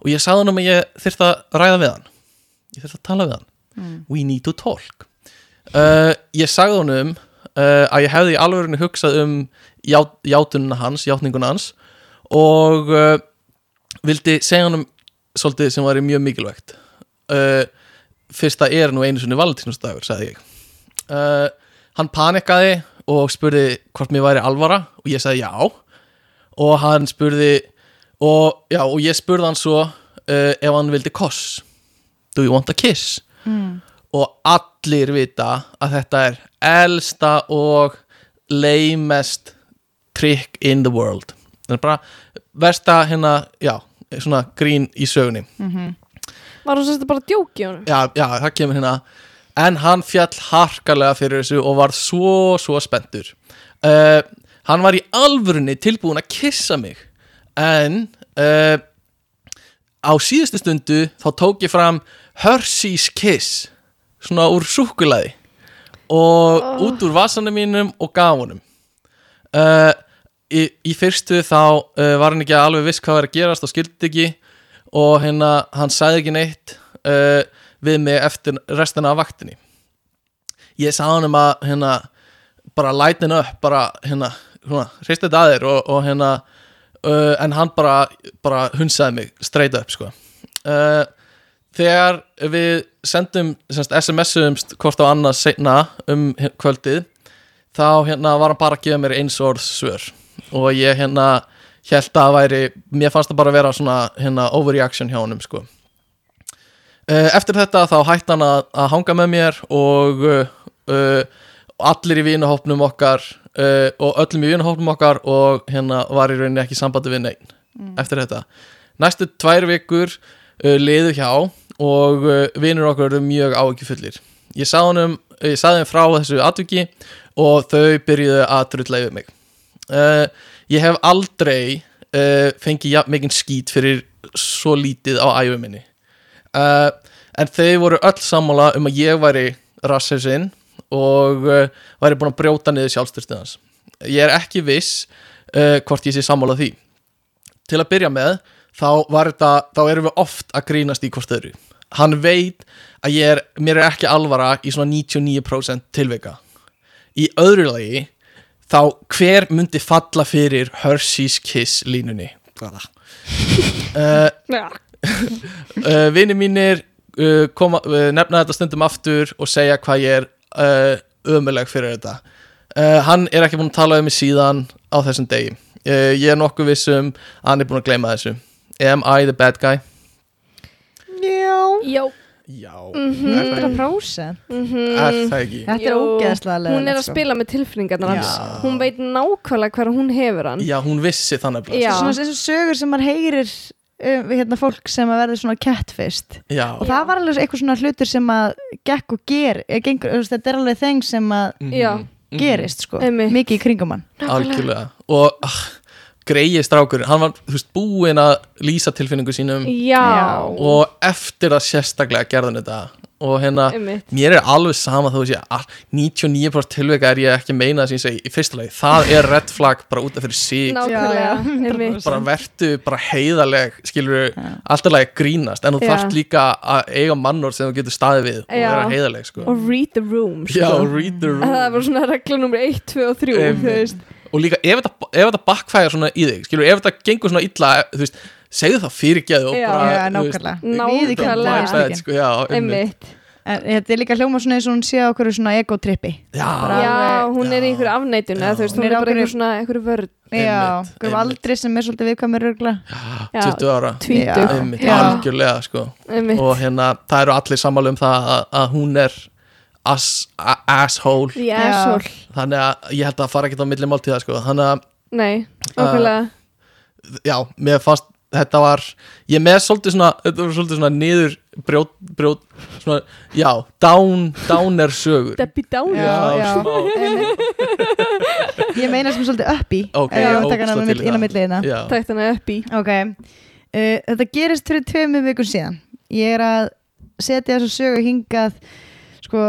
og ég sagði hann um að ég þyrfti að ræða við hann. Ég þyrfti að tala við hann. We need to talk. Uh, ég sagði hann um uh, að ég hefði í alvörinu hugsað um ját, játununa hans, játninguna hans og vildi segja hann um svolítið sem var mjög mikilvægt. Fyrst það er nú einu sinni valentínsdagur, sagði ég. Uh, hann panikaði og spurði hvort mér væri alvara og ég sagði já. Og hann spurði og, já, og ég spurði hann svo uh, ef hann vildi koss. Do you want a kiss? Mm. og allir vita að þetta er elsta og lamest trick in the world. Það er bara versta hérna, já, svona grín í sögunni. Var hún sérst bara að djóki honum? já, já, það kemur hérna en hann fjall harkalega fyrir þessu og var svo, svo spenntur. Uh, hann var í alvörunni tilbúin að kissa mig. En uh, á síðustu stundu þá tók ég fram Hershey's Kiss svona úr súkulaði og út úr vasanum mínum og gaf honum. Uh, í, í fyrstu þá var hann ekki alveg viss hvað var að gerast og skildi ekki og hérna hann sagði ekki neitt. Uh, við mig eftir restina af vaktinni. Ég sagði hann um að hérna bara lighten up bara hérna, hérna hreist þetta að þér og, og hérna uh, en hann bara, bara hunsaði mig straight up sko. Uh, þegar við sendum semst, SMS-umst hvort á annað seinna um kvöldið þá hérna var hann bara að gefa mér eins orð svör. Og ég hérna held að það væri, mér fannst það bara að vera svona hérna overreaction hjá honum sko. uh, eftir þetta þá hætti hann að, að hanga með mér og uh, allir í vinahópnum okkar uh, og öllum í vinahópnum okkar og hérna var í rauninni ekki sambandi við neinn eftir þetta. Næstu tvær vikur uh, liðu hjá og vinur okkar eru mjög áhyggjufullir. Ég sagði sagði þeim frá þessu atviki og þau byrjuðu að drulla yfir mig. Ég hef aldrei fengið jafn mikinn skít fyrir svo lítið á æfu minni uh, en þau voru öll sammála um að ég væri rassesinn og uh, væri búin að brjóta niður sjálfstyrstið hans. Ég er ekki viss uh, hvort ég sé sammála því. Til að byrja með þá, þetta, þá erum við oft að grínast í hvort öðru. Hann veit að er, mér er ekki alvara í svona 99% tilveika í öðru lagi þá hver myndi falla fyrir Hershey's Kiss línunni? Uh. Uh, vini mínir uh, koma, uh, nefna þetta stundum aftur og segja hvað ég er uh, ömuleg fyrir þetta. Uh, hann er ekki búin að tala um mig síðan á þessum degi. Uh, ég er nokkuð viss um að hann er búin að gleyma þessu. Am I the bad guy? Já, Já, Já, Mhm. er, það, 100% er það ekki? Þetta er ógeðslega leðilegt hún er að sko. spila með tilfinningarnar hans. Hún veit nákvæmlega hver hún hefur hann. Já, hún vissi þannig að Já. Svona eins og sögur sem maður heyrir um, hérna fólk sem að verður svona catfist Já, og það var alveg eitthvað svona hlutur sem að gekk og ger, eh, gengur, þú veist, þetta er alveg þeng sem að Mhm. Já. Mhm. gerist sko, Einmitt. mikið í kringum hann. Algjörlega og ah, greiði strákur, hann var þú veist, búinn að lýsa tilfinningu sínum. Já, og eftir að sérstaklega gerðan þetta og hérna, einmitt mér er alveg sama að sé að 99% tilveika er ég ekki að meina þess að ég segi í fyrsta lagi, það er red flag bara út af fyrir einmitt bara vertu bara heiðaleg skilur Já. alltaf lagi grínast en þú Já. þarft líka að eiga mannor sem þú getur staðið við og vera heiðaleg sko. Og read the room sko. já, read the room Það var svona regla nummer 1, 2 og 3 Einmitt. þú veist. og líka ef þetta, backfire svona í þig skilur, ef þetta gengur svona illa þú veist, segðu það fyrirgeðu og Já. bara, Já, nákvæmlega Nákvæmlega. Sko, já, einmitt. En þetta er líka hljóma svona eins og hún sé á okkur svona ego-trippi já, Já, hún er í Já. einhverju afneitun eða þú veist, Hún hún er er bara ákveðin- einhver svona einhverju vörð Já, einmitt. aldri sem er svolítið viðkvæmur Já. 20 ára einmitt, Já. algjörlega sko. Einmitt og hérna, það eru allir sammála um það að, að hún er ass, a, asshole The asshole þannig að ég held að fara ekki á milli máltíða sko. þannig að Nei, okkurlega já, mér fannst þetta var, ég með svolítið svona þetta var svolítið svona niður brjót, brjót svona, já, down downer sögur. Debbie Downer. Já, já. Ég meina sem svolítið uppi Ok, Ef ég á að taka ógeðslega hana til í inn á það. milliðina já, Tækt hana upp í Ok, uh, þetta gerist fyrir tveimur vikum síðan. Ég er að setja þessu sögu hingað sko,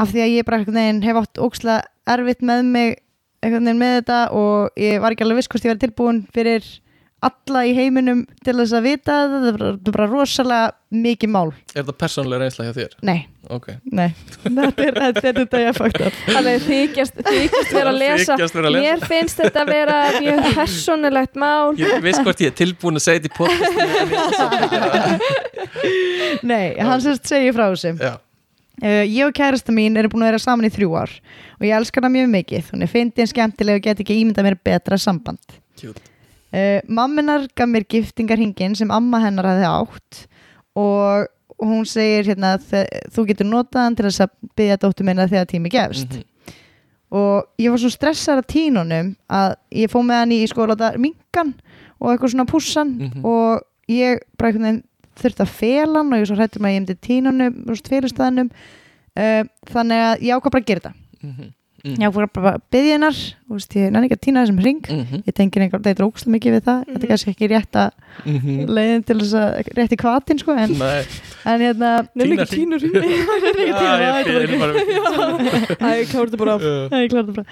af því að ég bara veginn hef átt óksla erfitt með mig með þetta og ég var ekki alveg viss hvort ég var tilbúin fyrir alla í heiminum til þess að vita þetta er bara, er bara rosalega mikið mál. Er þetta persónulega reynsla hjá þér? Nei, ok, nei, þetta er þetta er ég upp Alveg þykjast, þykjast vera að lesa. Þykjast vera að lesa. Mér finnst þetta að vera mjög persónulegt mál. Ég veist hvort ég er tilbúin að segja þetta í ég ætla samt ekki að gera Nei, hann sérst segir frá þessu. Það. já, Uh, ég og kærasta mín erum búin að vera saman í þrjú ár og ég elskar hana mjög mikið. Hún er fyndin, skemmtileg og get ekki ímyndað mér betra samband. Cute. Uh, Mamminar gaf mér giftingarhingin sem amma hennar hafði átt og hún segir hérna "Þe- þú getur notað hann til að byggja dóttur minna þegar tími gefst Mhm. og ég var svo stressar að tínunum að ég fóð með hann í láta minkan og eitthvað svona pussan Mhm. og ég bara einhvern veginn þurfti að fela hann og ég svo hrættum að ég myndi tínunum og félustæðinum uh, þannig að ég ákvað bara að gera þetta Mhm. ég ákvað bara að byggja hennar og veist, ég nenni ekki að tína þessum ring Mhm. ég tengir einhver, þetta er ógst mikið við það. Þetta er kannski ekki rétt að Mhm. leiðin til þess að rétt í kvatin sko en, en hérna Tína ekki tínur Já, ég er bara. bara ég þetta bara.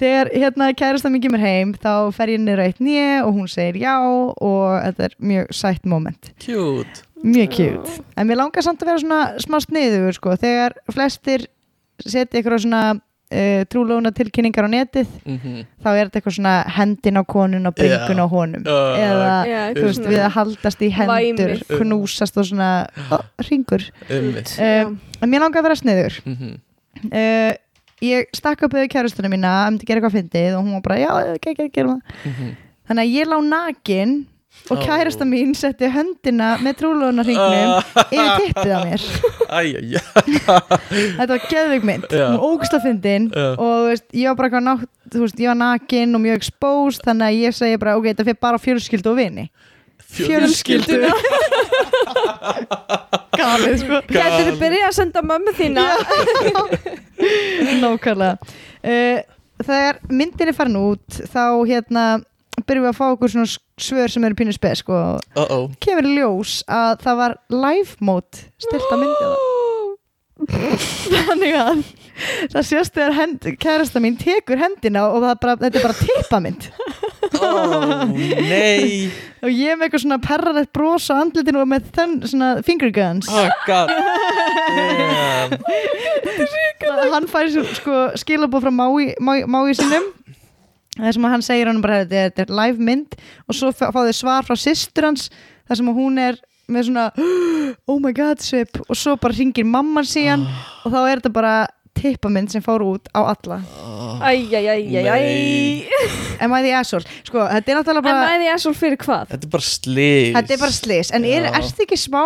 Þegar hérna kærasta mín kemur heim þá fer ég niður á eitt nýja og hún segir já og þetta er mjög sætt moment. Cute. Mjög cute. En mér langar samt að vera svona smá sniður sko. þegar flestir setja eitthvað svona uh, trúlóna tilkynningar á netið Mhm. þá er þetta eitthvað svona hendin á konun og bringun á honum. Uh, eða Já, þú veist, við að haldast í hendur Væmið. knúsast og svona ó, ringur Einmitt. uh, en mér langar að vera sniður. Mhm. uh, ég stakk upp við kærastunum mína um til að gera eitthvað fyndið og hún var bara já, ekki, ekki, ekki þannig að ég lá nakin og kærasta mín setti höndina með trúlónarringnum yfir tippið á mér. Þetta var geðveik mynd, Já. hún var ógsta fyndin Já. og veist, ég var bara nátt veist, ég var nakin og mjög exposed þannig að ég segi bara, ok, þetta fyrir bara fjölskyldu og vini. Fjölskyldu. galið sko. Gætur þið byrjað að senda mömmu þína? Nákvæmlega. Uh, þegar myndin er farin út þá hérna byrjum við að fá okkur svona svör sem eru pínu spes sko. Uh-oh. Kemur í ljós að það var live mode stilt að myndina. Þannig að það sést þegar hend, kærasta mín tekur hendina og það bara, þetta er bara tippamynd. Oh, nei. Og ég með eitthvað svona perrarætt bros á andlitinu og með þenn svona finger guns. Oh god hann fær sko skilabóð frá mái, mái, mái sinum þar sem að hann segir hann bara þetta er, þetta er live mynd og svo fá fá þau svar frá systur hans þar sem að hún er með svona oh my god svip og svo bara ringir mamman síðan og þá er þetta bara tippamynd sem fór út á alla. Æjæjæjæjæj Am I the asshole? Sko, þetta er náttúrulega bara mæði ég svo fyrir hvað? Þetta er bara slís Þetta er bara slis, en er, ertu ekki smá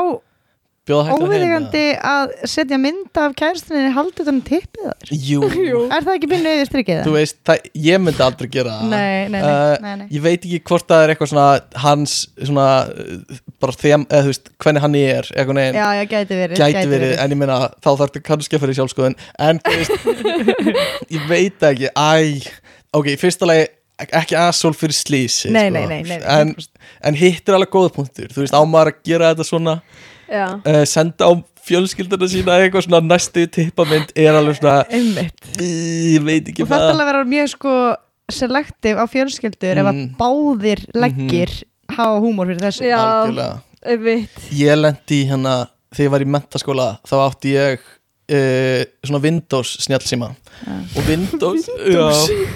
óviðegandi að setja mynd af kæristinni haldið þannig tippið þar? Jú, Jú. Er það ekki byrnu yfir strikið þú veist, það, ég myndi aldrei gera það Nei, nei, nei, Uh. Ég veit ekki hvort það er eitthvað svona hans svona uh, bara þeim, eða þú veist, hvernig hann er eitthvað neginn, Já, já, gæti verið gæti verið en ég meina, þá þarf þetta kannski að fyrir sjálfskoðun en þú veist ég veit ekki, æ ok, fyrsta lagi, ekki asshole fyrir slísi Nei, sko. nei, nei, nei, en, en hitt er alveg góða punktur þú veist, á maður að gera þetta svona uh, senda á fjölskylduna sína eitthvað svona næstu tippamynd er alveg svona, Einmitt. Ég veit ekki Og það er að vera mjög sko selektiv á fjölskyldur ef að Mm. báðir leggir hafa húmor fyrir þessu. Já. algjörlega. Einmitt. Ég lendi hérna þegar ég var í mentaskóla þá átti ég uh, svona Windows snjallsíma. Og Windows, já,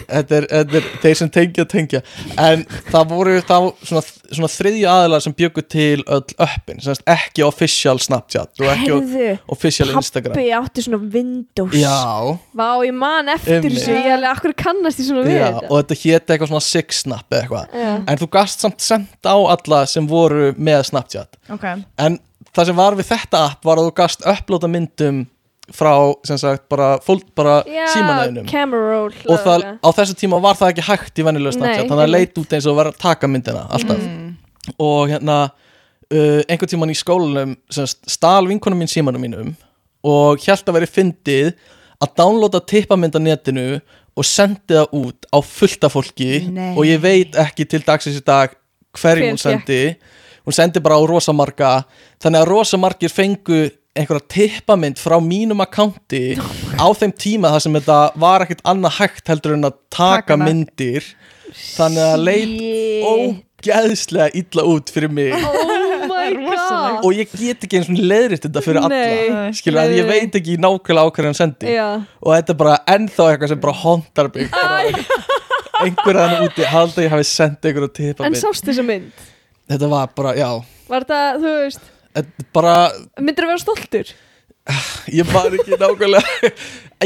þetta er, þetta er þeir sem tengja tengja. En það voru þá svona, svona þriðja aðilar sem bjöggu til öll öppin, semst ekki official Snapchat og ekki Herðu official Instagram. Pappi átti svona Windows. Já, Vá, ég man eftir þessu Ég alveg, akkur kannast ég svona við já, og þetta héti eitthvað svona Six Snap eða eitthvað. Já. en þú gast samt senda á alla sem voru með Snapchat. Ok, En það sem var við þetta app var að þú gast upplóta myndum frá, sem sagt, bara, bara símanæðinum. og það, á þessu tíma var það ekki hægt í venjulega Snapchat þannig að einmitt. leit út eins og var að taka myndina alltaf. Og hérna uh, einhvern tíman í skólanum stál vinkonum mín símanum mínum og hjælt að veri fyndið að downloada tippamynd á netinu og sendi það út á fullta fólki. Nei. og ég veit ekki til dagsins í dag hverjum Hver hún sendi hún sendi bara á rosa marga þannig að rosa margir fengu einhverja tippamynd frá mínum akkánti á þeim tíma þar sem þetta var ekkert annað hægt heldur en að taka Taka hana. myndir. Þannig að leit ógeðslega illa út fyrir mig. Oh og ég get ekki eins og leiðrist þetta fyrir alla. Skilur að ég veit ekki nákvæmlega á hverju hann sendi. Já. Og þetta er bara ennþá eitthvað sem bara hóndar mig. Bara, einhver að hann úti halda að ég hafi sendið einhverja En tippamynd sástu þessa mynd? Þetta var bara, já. Var þetta, þú veist þetta bara, Myndir að vera stoltur? ég var ekki nákvæmlega.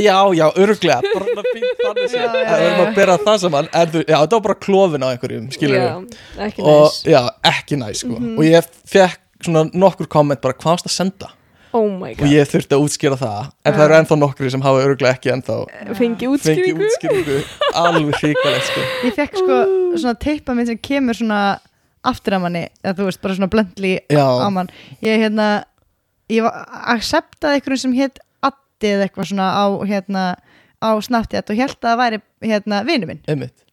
Já, já, örglega bara svona fínt þannig séð. Já, já, það verður já. að bera það saman. En þú, já, þetta var bara klofin á einhverjum skilur Já, ekki og næs. já, ekki næ sko. Mhm. og ég fekk svona nokkur komment bara hvað varst að senda? Oh my og god. ég þurfti að útskýra það. En það eru ennþá nokkri sem hafa öruglega ekki ennþá Fengi fengi útskýringu? útskýringu. Alveg hrikalegt sko. ég fekk sko svona tippamynd sem kemur svona aftur að manni, eða þú veist, bara svona blöndli á mann. Ég hérna ég acceptaði einhverjum sem hétt Addi eða eitthvað svona á hérna á Snapchat og held að það væri hérna vinnu minn. Einmitt.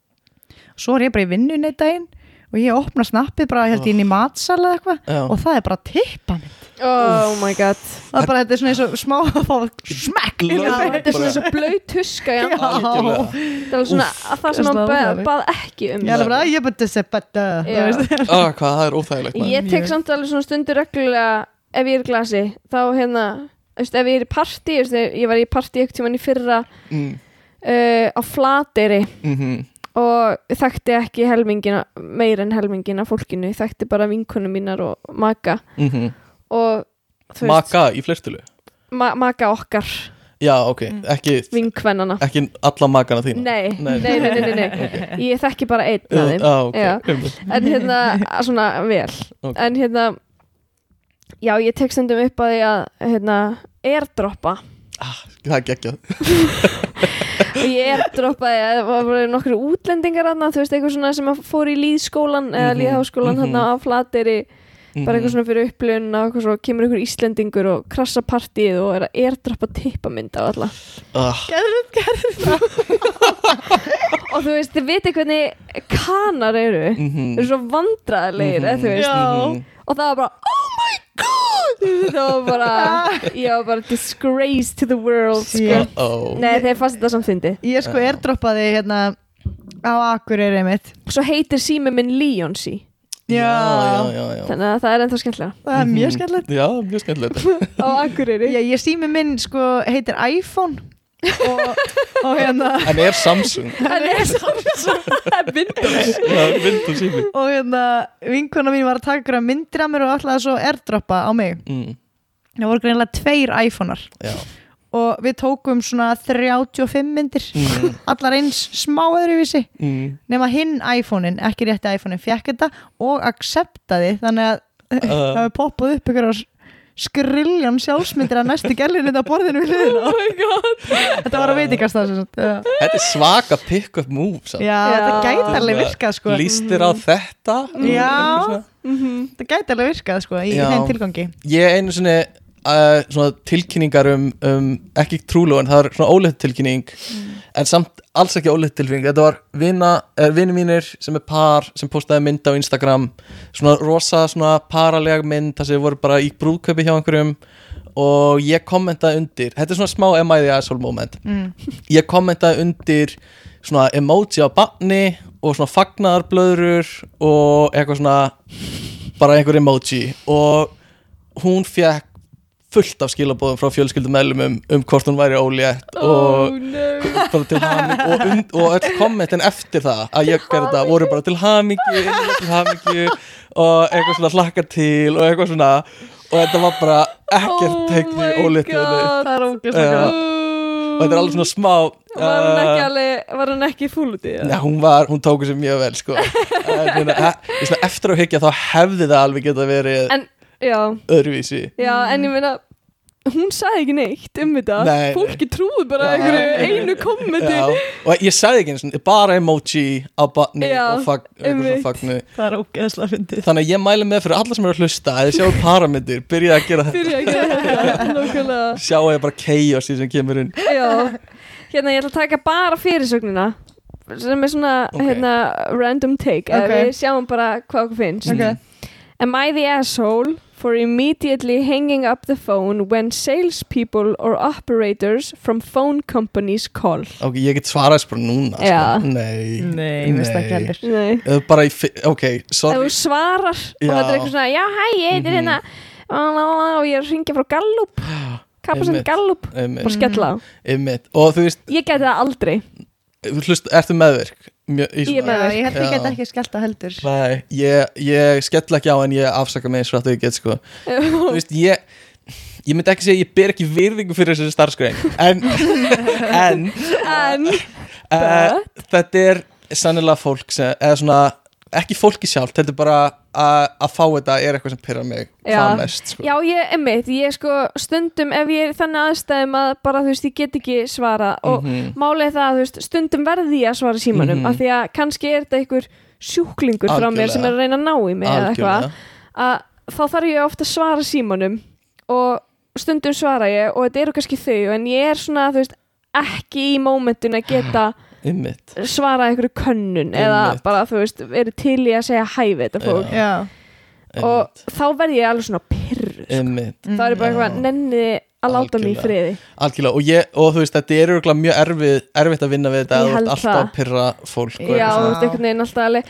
Svo er ég bara í vinnun eitt daginn og ég opna snappið bara held ég inn í matsal eða eitthvað. Og það er bara tippamynd Oh my god. Það er bara, þetta er svona eins og smá það. Þetta er svona eins og blöyt tuska já. Það var svona að það sem hann er bað, ekki um ég er bara, ég bara þessi hvað það er óþægilegt. Ég tek samt alveg svona stundur reglulega ef ég er glasi þá hérna, ef ég er í partí veist, ég var í partí ekkert tímann í fyrra mm, uh, á flateri mm og þekkti ekki helmingina meir en helmingina fólkinu, þekkti bara vinkunum mínar og maka -hmm. og maka í flertulu ma maka okkar já, ok, ekki, vinkvennana ekki alla makana þína nei, Nei. nei, nei, nei, nei, nei. ég þekki bara einn af þeim ah, ok, Já. einmitt. en hérna, svona vel Ok. en hérna já, ég tek stundum upp að því að hérna, airdroppa ah, það er geggjað og ég airdroppaði að það voru nokkru útlendingar aðna, þú veist, eitthvað svona sem að fór í líðskólan eða Mhm, líðháskólan mhm. hann á flateri bara eitthvað Mhm. svona fyrir upplifun og svo kemur einhver Íslendingur og krassa partíið og er að airdroppa tippamynd á alla ah, og þú veist, þið viti hvernig kanar eru mhm. þeir eru svo vandræðilegir, Mhm. mm þú veist Mhm. og það var bara, oh það var bara, ég var bara disgrace to the world sko. Shit. Uh-oh. nei, þeir fannst þetta samt fyndi ég sko airdroppaði hérna á Akureyri mitt svo heitir sími minn Leonsi já, já, já, já. þannig að það er ennþá skemmtilega það er mjög Mhm. skemmtilegt já, mjög skemmtilegt á Akureyri ég, ég sími minn sko heitir iPhone og, og hérna en er Samsung. Það er Samsung. Það Windows. Já, Windows sími og hérna vinkona mín var að taka einhverja myndir af mér og ætlaði svo airdroppa á mig. Mm, það voru greinlega tveir iPhonear. Og við tókum svona 35 myndir. Mm. allar eins smá öðruvísi. Mm. nema hinn iPhone-in, ekki rétti iPhone-in fekk þetta og acceptaði þannig að það uh, hefur poppað upp ykkur skriljan sjálfsmyndir að næstu gælinu þetta borðinu við hliðina Oh my god þetta var að veitingast það Þetta er svaka pick-up move samt. já, Já. þetta gæti alveg virkað sko Líst þér á þetta? Já. Eitthvað svona? þetta gæti alveg virkað sko í þeim tilgangi Ég einu sinni uh, svona tilkynningar um, um ekki trúlu en það er svona óleitt tilkynning en samt alls ekki óleitt tilkynning. Þetta var er vini mínir sem er par sem postaði mynd á Instagram svona rosa svona paraleg mynd þar sem voru bara í brúðköpi hjá einhverjum og ég kommentaði undir þetta er svona smá am I the asshole moment. Mm. ég kommentaði undir svona emoji á banni og svona fagnaðarblöðrur og eitthvað svona bara einhver emoji og hún fekk fullt af skilabóðum frá fjölskyldum meðlumum um hvort hún væri ólétt Oh og og, und, og öll kommentin eftir það að ég gerði þetta voru bara til innilega til hamingju og eitthvað svona hlakkar til og eitthvað svona og þetta var bara ekkert Oh teikt í God. það er ógeðslega Já. gott. og þetta er alveg svona smá Var hann ekki uh, alveg, var hann ekki fúl út í það? Nei, hún var, hún tók þessu mjög vel sko. En, hérna, svona, eftir að hyggja þá hefði það alveg geta verið En, já, öðruvísi já, en ég meina hún sagði ekki neitt um þetta Nei, nei. fólki trúði bara Já. einhverju einu kommenti Já, og ég sagði ekki eins og bara emoji á batni Já, og fag, einmitt. fagnu það er ógeðslega fyndið þannig að ég mæli með fyrir alla sem eru að hlusta að þið sjáu parametir, byrja að gera þetta fyrir að gera þetta nákvæmlega sjáu ég bara chaos í sem kemur inn já, hérna ég ætla að taka bara fyrirsögnina sem er svona Ok. hérna random take Ok. okay. við sjáum bara hvað okkur finnst Ok. Am I the asshole for immediately hanging up the phone when salespeople or operators from phone companies call? ok, ég get svarað þess bara núna Já. sko. nei, nei, heldur Nei Eða bara í, ok, sorry þú svarar og Já. þetta er eitthvað svona já hæ ég heitir Mhm. hérna og ég er að ringja frá Gallup Einmitt. Gallup bara skella á og þú veist, ég geti það aldrei þú hlust, ertu meðvirk Mjö, Ég meðvirk. Já, ég held ég Já. get ekki skellt að heldur Nei, ég, ég skell ekki á en ég afsaka mig eins og þetta ég get sko Þú veist, ég ég myndi ekki segja að ég ber ekki virðingu fyrir þessu starfskrein en, en en uh, þetta er sannilega fólk sem, eða svona ekki fólki sjálft, þetta er bara að fá þetta er eitthvað sem pyrra mig hvað mest sko. já ég emmitt ég sko stundum ef ég er þannig aðstæðum að bara þú veist ég get ekki svara og Mhm. málið er það að þú veist stundum verði ég að svara símanum Mhm. af því að kannski er þetta einhver sjúklingur frá mér Algjörlega. sem er að reyna að ná í mig eða eitthvað Algjörlega. að þá þarf ég ofta að svara símanum og stundum svara ég og þetta eru kannski þau en ég er svona þú veist ekki í mómentun að geta Einmitt. svara einhverju könnun eða Einmitt. bara þú veist eru til í að segja hæfi þetta fólk já, og Einmitt. þá verð ég alveg svona pyrr sko. Einmitt. það er bara eitthvað nenni að láta mig í friði. Algjörlega. Og, ég, og þú veist þetta er mjög erfið, erfitt að vinna við þetta Ég að þú ert alltaf að pyrra fólk já, þú veist einhvern veginn alltaf alveg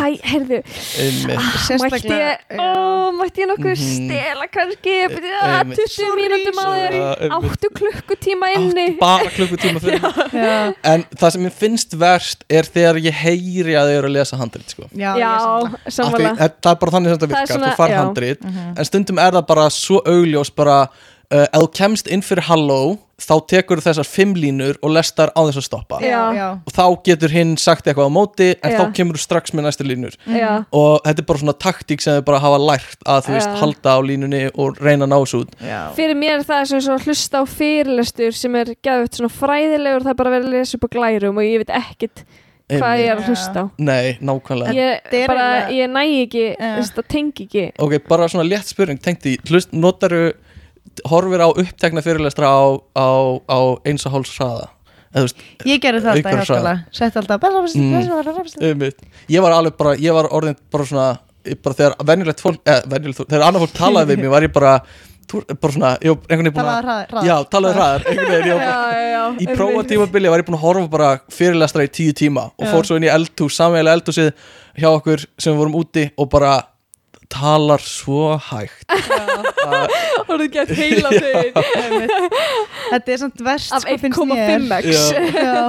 hæ, heyrðu, einmitt. mætti ég ó, mætti ég nokkuð Mhm. stela kannski? Byrja að Einmitt. 20 mínútum einmitt. áttu klukkutíma inni? Bara klukkutíma fyrir já, En það sem mér finnst verst er þegar ég heyri að þau eru að lesa handrit sko. já, ég sammála. Það er bara þannig sem þetta virkar Þú far handrit Mhm. En stundum er það bara svo augljós bara uh, ef þú kemst inn fyrir halló þá tekur þessar fimm línur og lestar á þess að stoppa. Já. og þá getur hinn sagt eitthvað á móti en Já. þá kemur þú strax með næstu línur. Já, og þetta er bara svona taktík sem þau bara hafa lært að þú veist halda á línunni og reyna að ná þessu út. Já. fyrir mér er það sem svo að hlusta á fyrirlestur sem er gæðvett svona fræðilegur það er bara verið að lesa upp á glærum og ég veit ekkit hvað ég er að hlusta á. Nei, nákvæmlega. Ég, Þetta bara, ég næ ekki það tengi ekki. Ok, bara svona létt spurning, tengt í hlust, notaru horfir á upptekna fyrirlestra á, á, á eins og háls hraða. Ég gerði það alltaf í háskóla. sett alltaf Mm. ég var alveg bara, ég var orðin bara svona, bara þegar venjulegt fólk, eða venjulegt þegar annar fólk talaði við mig var ég bara, bara svona ég var einhvern veginn búin talaði að, hraðar hraðar. já, talaði hraðar einhvern veginn, ég var bara já, já, í prófatímabili var ég búin að horfa bara fyrirlestra í tíu tíma og fór svo inn í eldhús, samveglega eldhúsið hjá okkur sem við vorum úti og bara talar svo hægt. Hóruðu gett heila þau þetta er samt verst af sko, finnst mér. 1,5x Já. Já.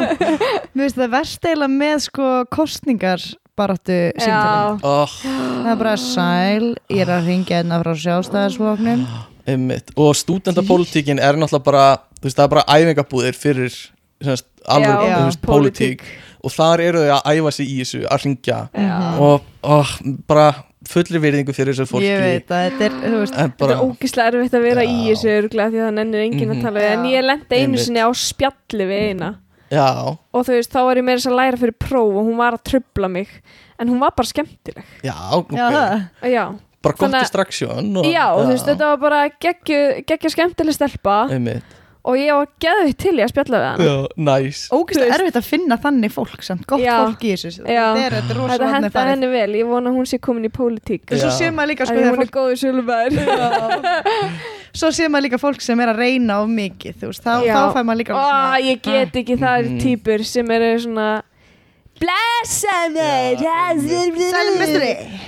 mér finnst það verst eiginlega með sko kostningar baráttu símtölum Já, oh, það er bara sæl, ég er að ringja hérna frá sjálfstæðarsfloknum einmitt. og stúdendapolítikin er náttúrulega bara þú veist, það er bara æfingabúðir fyrir semst, alveg, Já, þú veist, pólitík. og þar eru þau að æfa sig í þessu að ringja og oh, bara fullri virðingu fyrir þessu fólki. Ég veit að þetta er, þú veist en Þetta bara, er ógislega erfitt að vera í Já. þessu örgulega því að það nennir enginn Mhm. að tala við en ég lendi einu sinni á spjalli við eina. Já, og þú veist, þá var ég meira að læra fyrir próf og hún var að trubla mig. En hún var bara skemmtileg. Já, ok. Já, bara gott distraction og, já og þú veist, þetta var bara geggja skemmtileg stelpa. Einmitt, og ég var geðvitt til í að spjalla við hann já, nice. Ógæslega Þú veist- erfitt að finna þannig fólk samt, gott Já. fólk í þessu. Já. þetta er, er rosa Þetta vatnið henda farið. henni vel, ég vona að hún sé komin í pólitík. Svo Já. sé maður líka sko, Æ, þegar hún er fólk, góður sölubær svo sé maður líka fólk sem er að reyna of mikið þú veist, þá, þá fær maður líka Ó, ég get ekki það Mhm. týpur sem eru svona Blessa mig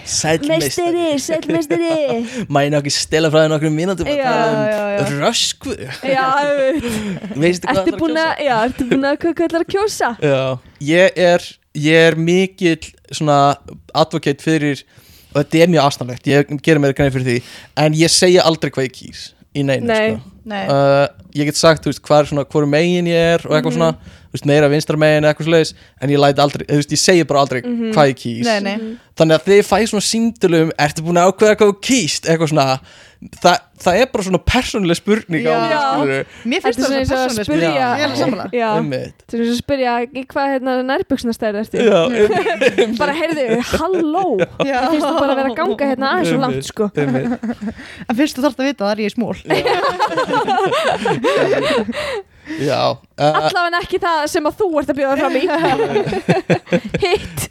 Sælmestari Mestari, sælmestari mæna ekki stela frá þér nokkrum mínútum að tala um rösku? Já, auðvitað. veistu hvað ertu það búin að Já, ertu búin að hvað kallar að kjósa? Já, ég er ég er mikill svona advocate fyrir og þetta er mjög aðstæðanlegt, ég gerir mér grein fyrir því en ég segja aldrei hvað ég kýs í neinu, Nei. sko. Nei. uh, ég get sagt, þú veist, hvað er svona hvoru megin ég er og eitthvað svona, þú veist, meira vinstra megin eitthvað svoleiðis, en ég læti aldrei, þú veist, ég segi bara aldrei Mhm. hvað ég kýs. Nei, nei. þannig að þið fæði svona síndulum ertu búin að ákveða hvað þú kýst? Eitthvað svona, það, það er bara svona persónuleg spurning á Já. því, skilurðu. mér finnst það svona að persónuleg spyrja ég er og að spyrja hvað hérna nærbuksnastæri ertu? Bara heyrðu, halló. Það finnst þú bara að vera að ganga hérna aðeins og langt sko. en fyrst þú þarft að vita það er ég í smól uh, Allavega ekki það sem að þú ert að bjóða fram í. Hitt.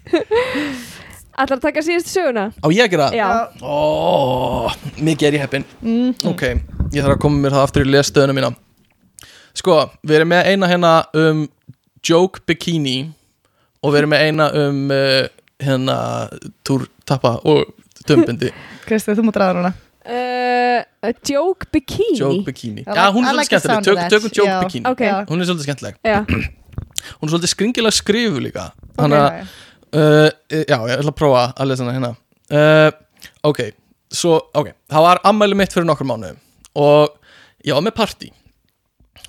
Allar að taka síðustu söguna? Á ég að gera? Já, Ó, mikið er ég heppin Mm. Ok, ég þarf að koma mér það aftur í lestöðuna mína. Sko, við erum með eina hérna um Joke Bikini og við erum með eina um uh, hérna túrtappa og tömbindi Kristi, þú mútt ræða núna uh, Joke Bikini. Joke Bikini. Já, hún er svolítið skemmtileg, Tök, tökum Joke Já. Bikini. Ok. Já. Hún er svolítið skemmtileg. Hún er svolítið skringilega skrifu líka. Þannig að uh, Já, ég ætla að prófa að lesa hana hérna. Uh, Ok, svo, ok Það var ammæli mitt fyrir nokkur mánuðum Og ég var með partí.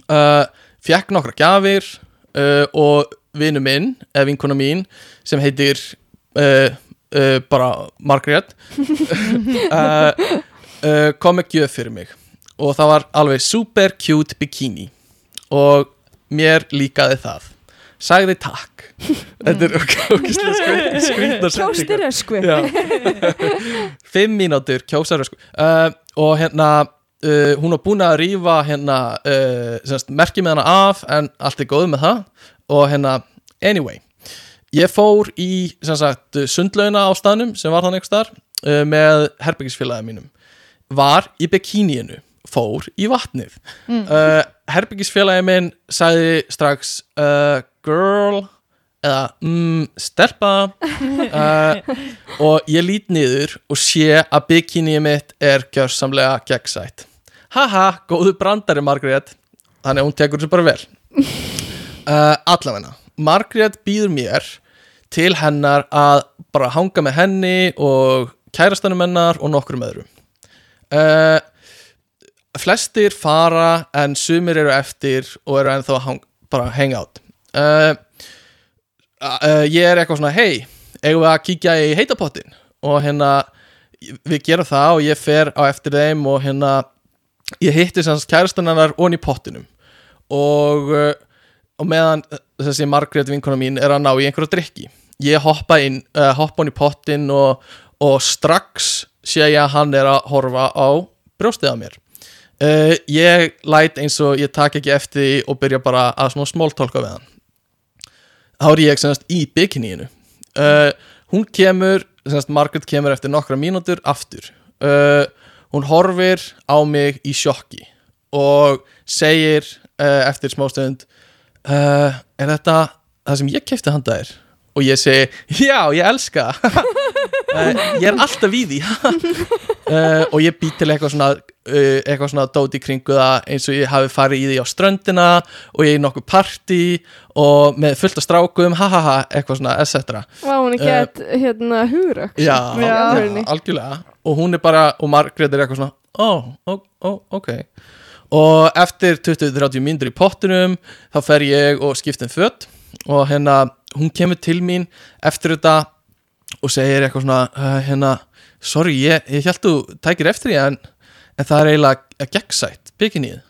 Uh, Fjekk nokkra gjafir uh, Og vinu minn Eða vinkona mín Sem heitir uh, uh, Bara Margrét. Uh, uh, Kom með gjöf fyrir mig. Og það var alveg super cute bikini. Og mér líkaði það. Sagði takk. Þetta er öskvi Já. Fimm mínútur kjósarösku uh, Og hérna uh, Hún var búin að rífa hérna uh, Merki með hana af En allt er góð með það. Og hérna, anyway. Ég fór í sundlauna á staðnum Sem var þannig Með herbyggisfélagið mínum Var í bikiníinu Fór í vatnið. Mm. uh, Herbyggisfélagið minn Sagði strax uh, Girl eða mm, stelpa uh, og ég lít niður og sé að bikinið mitt er gjörsamlega gegnsætt. Haha, góðu brandari Margrét. Þannig að hún tekur þessu bara vel. Uh, allavegna Margrét býður mér til hennar að bara hanga með henni og kærastanum hennar og nokkrum öðrum uh, flestir fara en sumir eru eftir og eru ennþá hang, bara hang out. Uh, uh, ég er eitthvað svona hei, eigum við að kíkja í heitapottin? Og hérna við gerum það og ég fer á eftir þeim og hérna ég hitti sem kærastan hennar onni í pottinum. Og, og meðan þessi Margrét vinkona mín er að ná í einhverja drikki ég hoppa inn, hoppa onni í pottin og, og strax sé ég að hann er að horfa á brjóstið á mér. Uh, ég læt eins og ég tak ekki eftir og byrja bara að svona smóltólka við hann. Þá er ég semast í bikiníinu. Uh, hún kemur semast Margaret kemur eftir nokkra mínútur aftur. Uh, hún horfir á mig í sjokki og segir eftir smástund uh, er þetta það sem ég kefti handa þér og ég segi, já, ég elska uh, ég er alltaf í því. Uh, og ég bý til eitthvað svona uh, eitthvað svona dót í kringu það eins og ég hafi farið í því á ströndina og ég er í nokkuð partí og með fullt af strákum, ha ha ha eitthvað svona, etc. Var hún ekki Eh, að hérna hugra Já, Já. algjörlega og hún er bara, og Margrét er eitthvað svona ó, ó, ó, ok. Og eftir 20-30 mínútur í pottunum þá fer ég og skiptum fött og hérna hún kemur til mín eftir þetta og segir eitthvað svona uh, hérna, sorry, ég, ég held þú tækir eftir ég en, en það er eiginlega gegnsætt bikinnið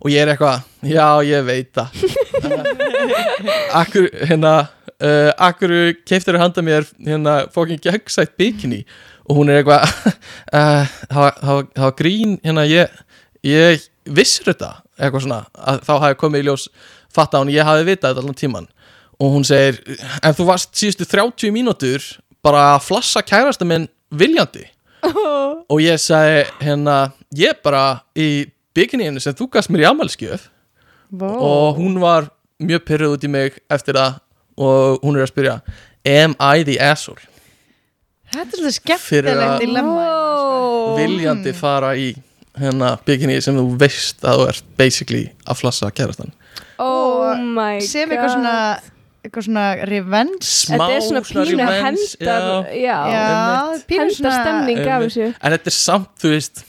og ég er eitthvað, já ég veit það. Akkur hérna uh, akkur keiftur handa mér hérna fókin gegnsætt bikini? Og hún er eitthvað uh, það var grín hérna ég, ég vissur þetta. Eitthvað svona, að þá hafi komið í ljós fatta hún, ég hafi vitað allan tíman og hún segir, en þú varst síðustu 30 mínútur bara að flassa kærasta minn viljandi. Og ég sagði hérna, ég bara í byggininu sem þú gafst mér í amalskjöf og hún var mjög pyrruð út í mig eftir það og hún er að spyrja Am I the asshole? Þetta er að- skemmtilegt dilemma hérna, sko. Viljandi fara í hérna bygginni sem þú veist að þú ert basically að flassa kærastan. Oh sem eitthvað svona eitthvað svona revenge? Smá Þetta er svona pínu revenge, hendar já. Já, já, hendar stemning af þessu. En þetta er samt, þú veist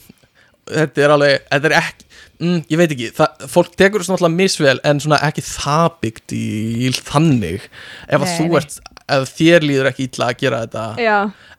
Þetta er alveg, þetta er ekki mm, Ég veit ekki, það, fólk tekur þessu náttúrulega misvel En svona ekki það byggt í þannig. Ef að Nei, þú nei. ert Ef þér líður ekki illa að gera þetta. Já,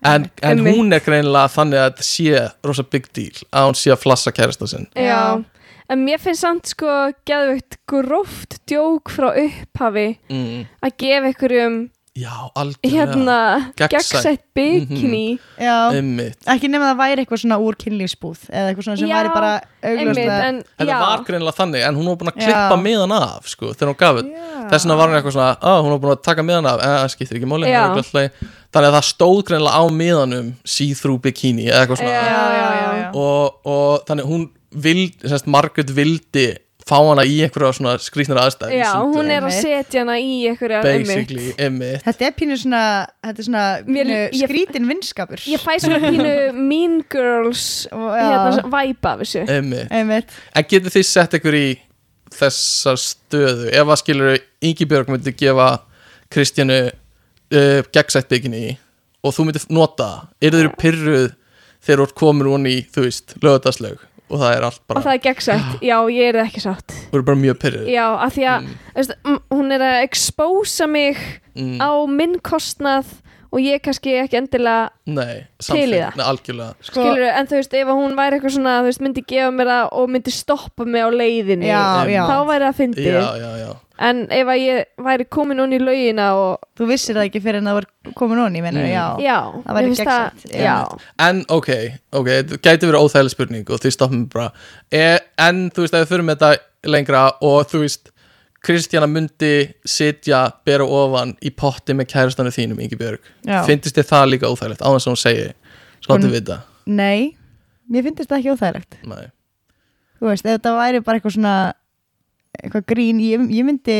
En, en hún er greinilega þannig að þetta sé rosa big deal Að hún sé að flassa kærasta sinn. Já, Já. En mér finnst samt sko geðvögt gróft djók frá upphafi mm. að gefa einhverjum Já, algjörlega hérna Gegnsætt. bikini já, Einmitt. ekki nema það væri eitthvað svona úr kynlífsbúð eða eitthvað svona sem Já, væri bara einmitt, augljóslega en já var greinilega þannig En hún var búin að Já. klippa miðan af sko, Þegar hún gaf Þess vegna var hún eitthvað svona Á, hún var búin að taka miðan af En það skiptir ekki máli Já. það. Þannig að það stóð greinilega á miðanum See-through bikini eða eitthvað svona Já, já, já, já. og, og þannig hún vild, semst, Margaret vildi fá hana í einhverja svona skrýtnir aðstæður Já, hún er að setja hana í einhverja basically, einmitt. Þetta er pínu svona, þetta er svona Mér- pínu ég- skrítin vinskapur. Ég fæ svona pínu Mean Girls hérna, já. væpa af þessu. Einmitt, Einmitt. en getur þið sett ykkur í þessa stöðu? Ef að skilur Ingi Björg myndi gefa Kristjánu uh, gegnsætt bygginni og þú myndir nota er þeir pyrruð þegar þú ert komin hún í, þú veist, lögðarslaug og það er allt og bara, það er gegnsætt, já. Ég er ekki sátt. Þú eru bara mjög pyrruð Já, af því að Mm. veist, hún er að expósa mig mm, á minn kostnað og ég kannski ekki endilega nei, til í það. nei, algjörlega. Sko, skilur, en þú veist, ef að hún væri eitthvað svona þú veist, myndi gefa mér það og myndi stoppa mig á leiðinni já, já. þá væri það já, já en ef að ég væri komin hún í laugina og Þú vissir það ekki fyrir en það var komin onni, meina, Mm. já. já, Það væri það- já, En ok, ok, þetta gæti verið óþægileg spurning og þið stoppum bara e, En þú veist, ef við með þetta lengra og þú veist, Kristjana myndi sitja, bera ofan í potti með kærastanu þínum, Ingi Björg Já. Fyndist þið það líka óþægilegt, á þess að hún segi Svo Hún- áttu vita Nei, mér finnst þetta ekki óþægilegt. Nei. Þú veist, ef þetta væri bara eitthvað svona, eitthvað grín, ég, ég myndi,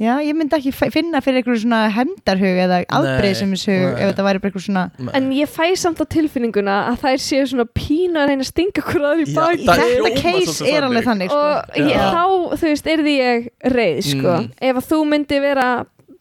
já, ég myndi ekki fi- finna fyrir eitthvað svona hendarhug eða afbreyðsumishug ef þetta væri bara eitthvað svona, Nei. en ég fæ samt á tilfinninguna að þær séu svona pínu að reyna að stinga hverju aðri í Já, baki það þetta case er alveg þannig, sko. og ég, Já. þá, þú veist, yrði ég reið, sko, Mm. ef að þú myndi vera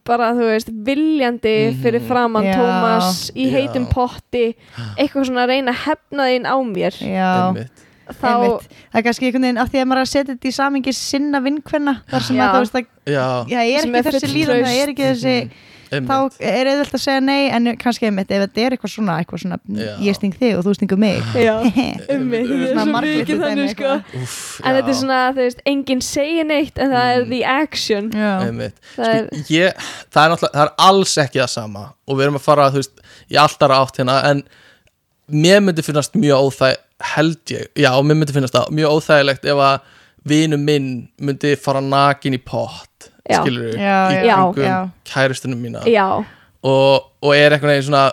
bara, þú veist, viljandi Mhm. fyrir framann Já. Tómas í Já. heitum potti eitthvað svona að reyna að hefna þín á mér Já, Einmitt. Þá, einmitt. Það er kannski einhvern veginn af því að maður er að setja þetta í samingi sinna vinkvenna, þar sem Já. að þú veist að, Já, já, ég er Sem ekki er þessi líðan, það er ekki þessi, einmitt þá er auðvitað að segja nei, en kannski einmitt, ef þetta er eitthvað svona, eitthvað svona, ég sting þig og þú stingur mig. Einmitt. það er svo mikið þannig, sko. Úff, en þetta er svona, þú veist, enginn segir neitt en það er Mm. the action Einmitt. það er, Sko, ég, það er náttúrulega, það er alls ekki það sama og við erum að fara, þú veist, í alltaf átt hérna, en mér myndi finnast mjög óþæg, held ég já, mér myndi finnast það mjög óþægilegt ef að vinu minn myndi fara nakin í pott Já. skilur við, í kringum kærustunum mína. Já, og, og er eitthvað neginn svona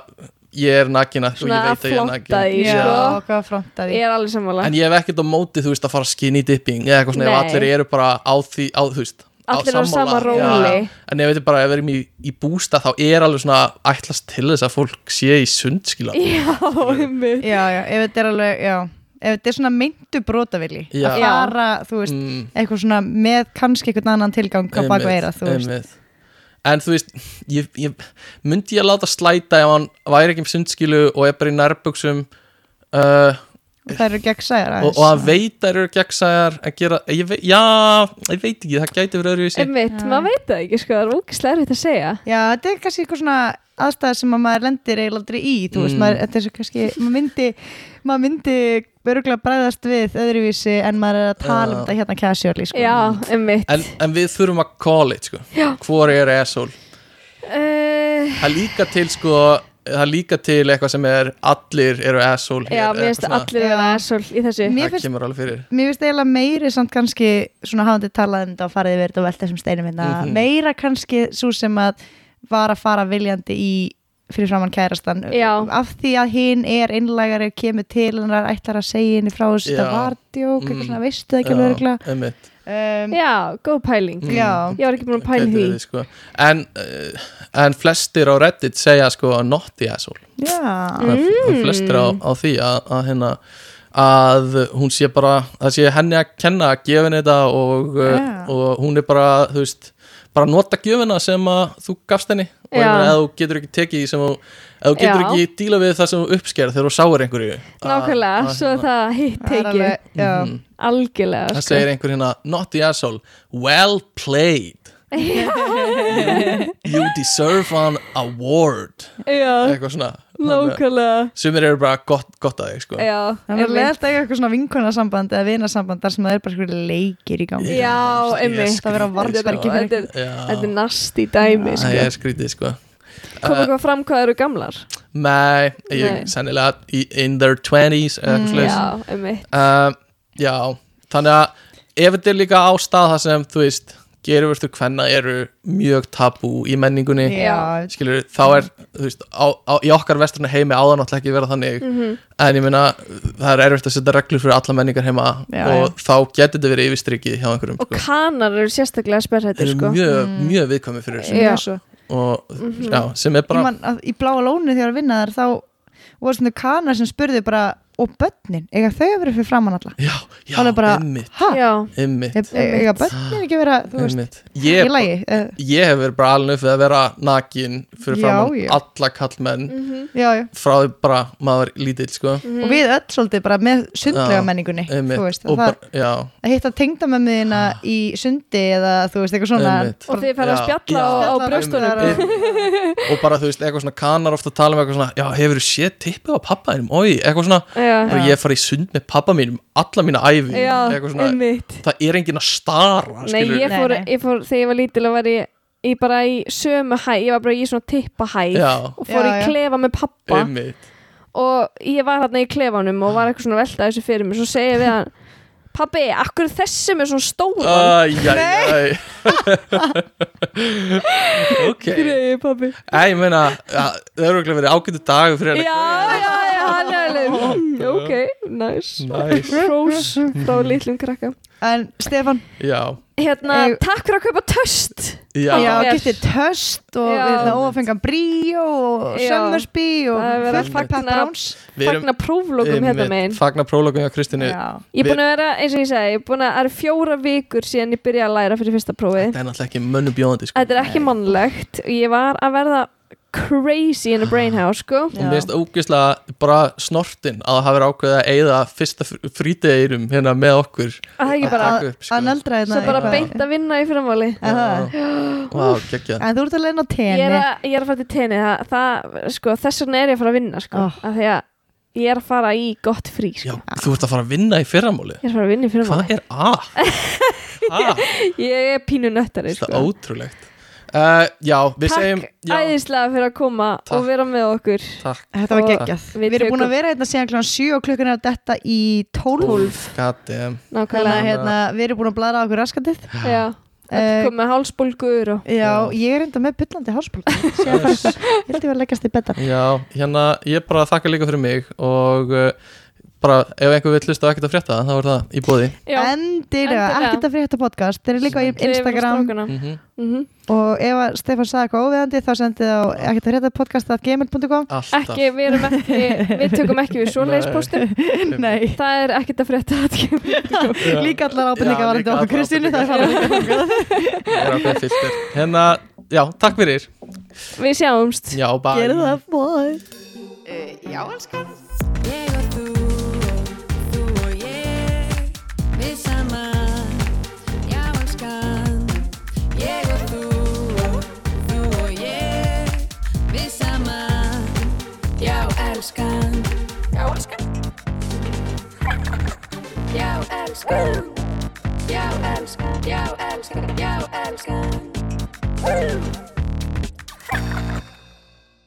ég er nakin og Svona ég veit að ég er að nakin sko. ég er alveg sammála. En ég hef ekkert á móti, þú veist, að fara skinny dipping eða eitthvað svona, ef allir eru bara á því, á, þú veist allir á sama róli. Já. en ef við bara ef við erum í, í bústa þá er alveg svona ætlast til þess að fólk sé í sund skilja já, ummi Já, já, ef þetta er alveg, já, ef þetta er svona myndu brotavili, að fara, þú veist, mm, eitthvað svona með kannski eitthvað annan tilgang á bak og eira, þú veist. einmitt. en þú veist ég, ég, myndi ég að láta slæta ef hann væri ekki um sundskilu og er bara í nærbuxum uh, og það eru gegnsæjar og, og að veita eru gegnsæjar að gera, ég veit, já, ég veit ekki það gæti verið öðruvísi Einmitt, Já. maður veit það ekki sko, það er ógislega erfitt að segja Já, þetta er kannski eitthvað svona aðstæða sem að maður lendir eiginlega aldrei í, þú veist, Mm. maður, þetta er svo kannski, maður myndi, maður myndi örgulega bræðast við öðruvísi en maður er að tala um Já. þetta hérna casually, sko. Já, einmitt en, en við þurfum að call it sko. Já. hvor er asshole uh, það líka til sko það er líka til eitthvað sem er allir eru asshole Já, hér, mér finnst svona. allir Já. asshole í þessu Mér það finnst- kemur alveg fyrir Mér finnst eiginlega meiri samt kannski svona hafandi talað um þetta og farið þetta og velt þessum steinum hérna, Mhm. meira kannski svo sem að var að fara viljandi í fyrir framann kærastan Já. af því að hinn er innlægari kemur til hennar ætlar að segja henni frá þessu þetta Já. var djók, eitthvað Mm. svona, veistu það ekki alveg örugglega? einmitt. Um, Já, góð pæling Já, Ég var ekki búin að pæla því sko. en, uh, en flestir á Reddit segja sko not the asshole Mm. flestir á, á því að, að hérna að hún sé bara það sé henni að kenna að henni þetta og, Já. og hún er bara þú veist, bara nota gjöfina sem að þú gafst henni og ef þú getur ekki tekið sem þú ef þú getur Já. ekki díla við það sem þú uppsker þegar þú sáir einhverju. Nákvæmlega, að- svo er það hitt tekið. Mhm. Algjörlega það sko. segir einhver hérna not the asshole, well played. You deserve an award. Já, eitthvað svona Nákvæmlega. sumir eru bara gott, gott að þig sko. Já, það er leðalt að eiga eitthvað svona vinkonasamband eða vinasamband þar sem það er bara svona leikir í gangi. Já, einmitt. það vera skrítið, varðsbergi fyrir Þetta er- nasti dæmi það sko. er skrítið sko. Kom Uh, eitthvað fram hvað eru gamlar? Nei, ég í, in their 20s eða eitthvað Mm, Já, einmitt. Uh, Já, þannig að ef þetta er líka á stað það sem þú veist, gerurvörstu hvenna eru mjög tabú í menningunni já, skilur, þá er þú veist, á, á, í okkar vestrana heimi áðan náttúrulega ekki vera þannig Mhm. en ég meina, það er erfitt að setja reglur fyrir alla menningar heima Já, og þá getur þetta verið yfirstrykið hjá einhverjum Og sko. kanar eru sérstaklega sperrhættir eru sko. mjög, mjög viðkvæmi fyrir þessu og Mhm. já, sem er bara man að í bláa lónu þegar ég var að vinna þar þá voru svona kanar sem spurði bara og börnin, eiga þau að vera fyrir framann alla? Já, já, ymmit, ymmit, Eiga börnin ekki vera, þú veist, ymmit í ég, lagi ég hef verið bara alveg við að vera nakin fyrir Já, framann já. alla kallmenn. Já, já. Frá því bara maður lítill sko. Og við öll svolítið bara með sundlega menningunni þú veist, og það, að hitta tengdamömmuðina í sundi eða þú veist, eitthvað svona. Einmitt. Og þið fara að spjalla já, á, á brjóstunum. og bara þú veist, eitthvað svona kanar ofta tala um eitthvað svona, já, hefur þú séð tippið á pappa þínum, oi, eitthvað svona og ég farið í sund með pappa mínum alla mína æfi, já það er enginn að stara, Nei, ég fór, ég fór þegar ég var lítil að vera í, í bara í sömu hæ, ég var bara í svona tippa hæ já, og fór Já, í já. klefa með pappa einmitt. Og ég var hérna í klefanum og var eitthvað svona að velta þessu fyrir mig svo segi ég við hann Pabbi, akkur er þessi með svona stóran? Æjæjæj. Ok. Greið, pabbi. Æ, ég meina, það eru ekki verið ágættu fyrir Já, já, já, hann er alveg Ok, nice. Nice. Rós frá litlum krakka. En Stefan, Já, Hérna, Ég- takk fyrir að kaupa töst. Já, já, getið töst og Já. við óafengan bríó og Já. Summersby og Það er verið að fullt af fagna- pepperóns Við erum Fagna próflókum hérna megin. Fagna prólogum hjá Kristínu. Ég er búin að vera, eins og ég segi, ég er búin að það eru fjóra vikur síðan ég byrja að læra fyrir fyrsta prófið. Það er náttúrulega ekki mönnum bjóðandi sko. Þetta er ekki mannlegt. Ég var að verða crazy in a brain house, sko. Og mér finnst ógeðslega bara snortin að það hafi verið ákveðið að eigða fyrsta frítegirum hérna með okkur. Að það ekki bara, taka upp, sko. að nöldra hérna svo bara beint að vinna í það? Geggjað. En þú ert að leina á ég tenni er, að, ég er að fara til tenni. Það, það, sko, þess vegna er ég að fara að vinna, sko. Oh. af því að ég er að fara í gott frí, Já, sko þú ert að fara að vinna í fyrramáli ég er að fara að vinna í Hvað fyrramáli er að? Ég er pínu nöttari, Það er sko. ótrúlegt uh, Já, við segjum Takk já, æðislega fyrir að koma Takk. og vera með okkur. Takk, Þetta var geggjað. við Við erum búin að vera hérna síðan klokkan 7 og klukkan er að detta í 12 goddamn. Þannig að nákvæmlega, hérna, við erum búin að bladra á okkur raskatið. Já. Eh, Þetta kom með hálsbólgur og Já, ég er enda með byllandi hálsbólk Ég held ég var að leggast í betta? Já, hérna, ég bara þakka líka fyrir mig og uh, bara ef einhver vill hlusta ekkert að frétta þá er það í bóði Endilega, ekkert að frétta podcast Þeir eru líka á Instagram. mm -hmm. mm og ef að Stefán sagði eitthvað óviðandi þá sendið á ekkert að frétta podcast að gmail.com ekki, við erum ekki við tökum ekki við Nei, það er ekkert að frétta Já. líka allar ábendingar Já, varandi okkur Kristínu Það er fara líka Hérna, já, takk fyrir. Við sjáumst. Já, það, bye. Uh, já, elskan elskan. Já, elskan. Já, elskan. Já, elskan. Já, elskan. Já, elskan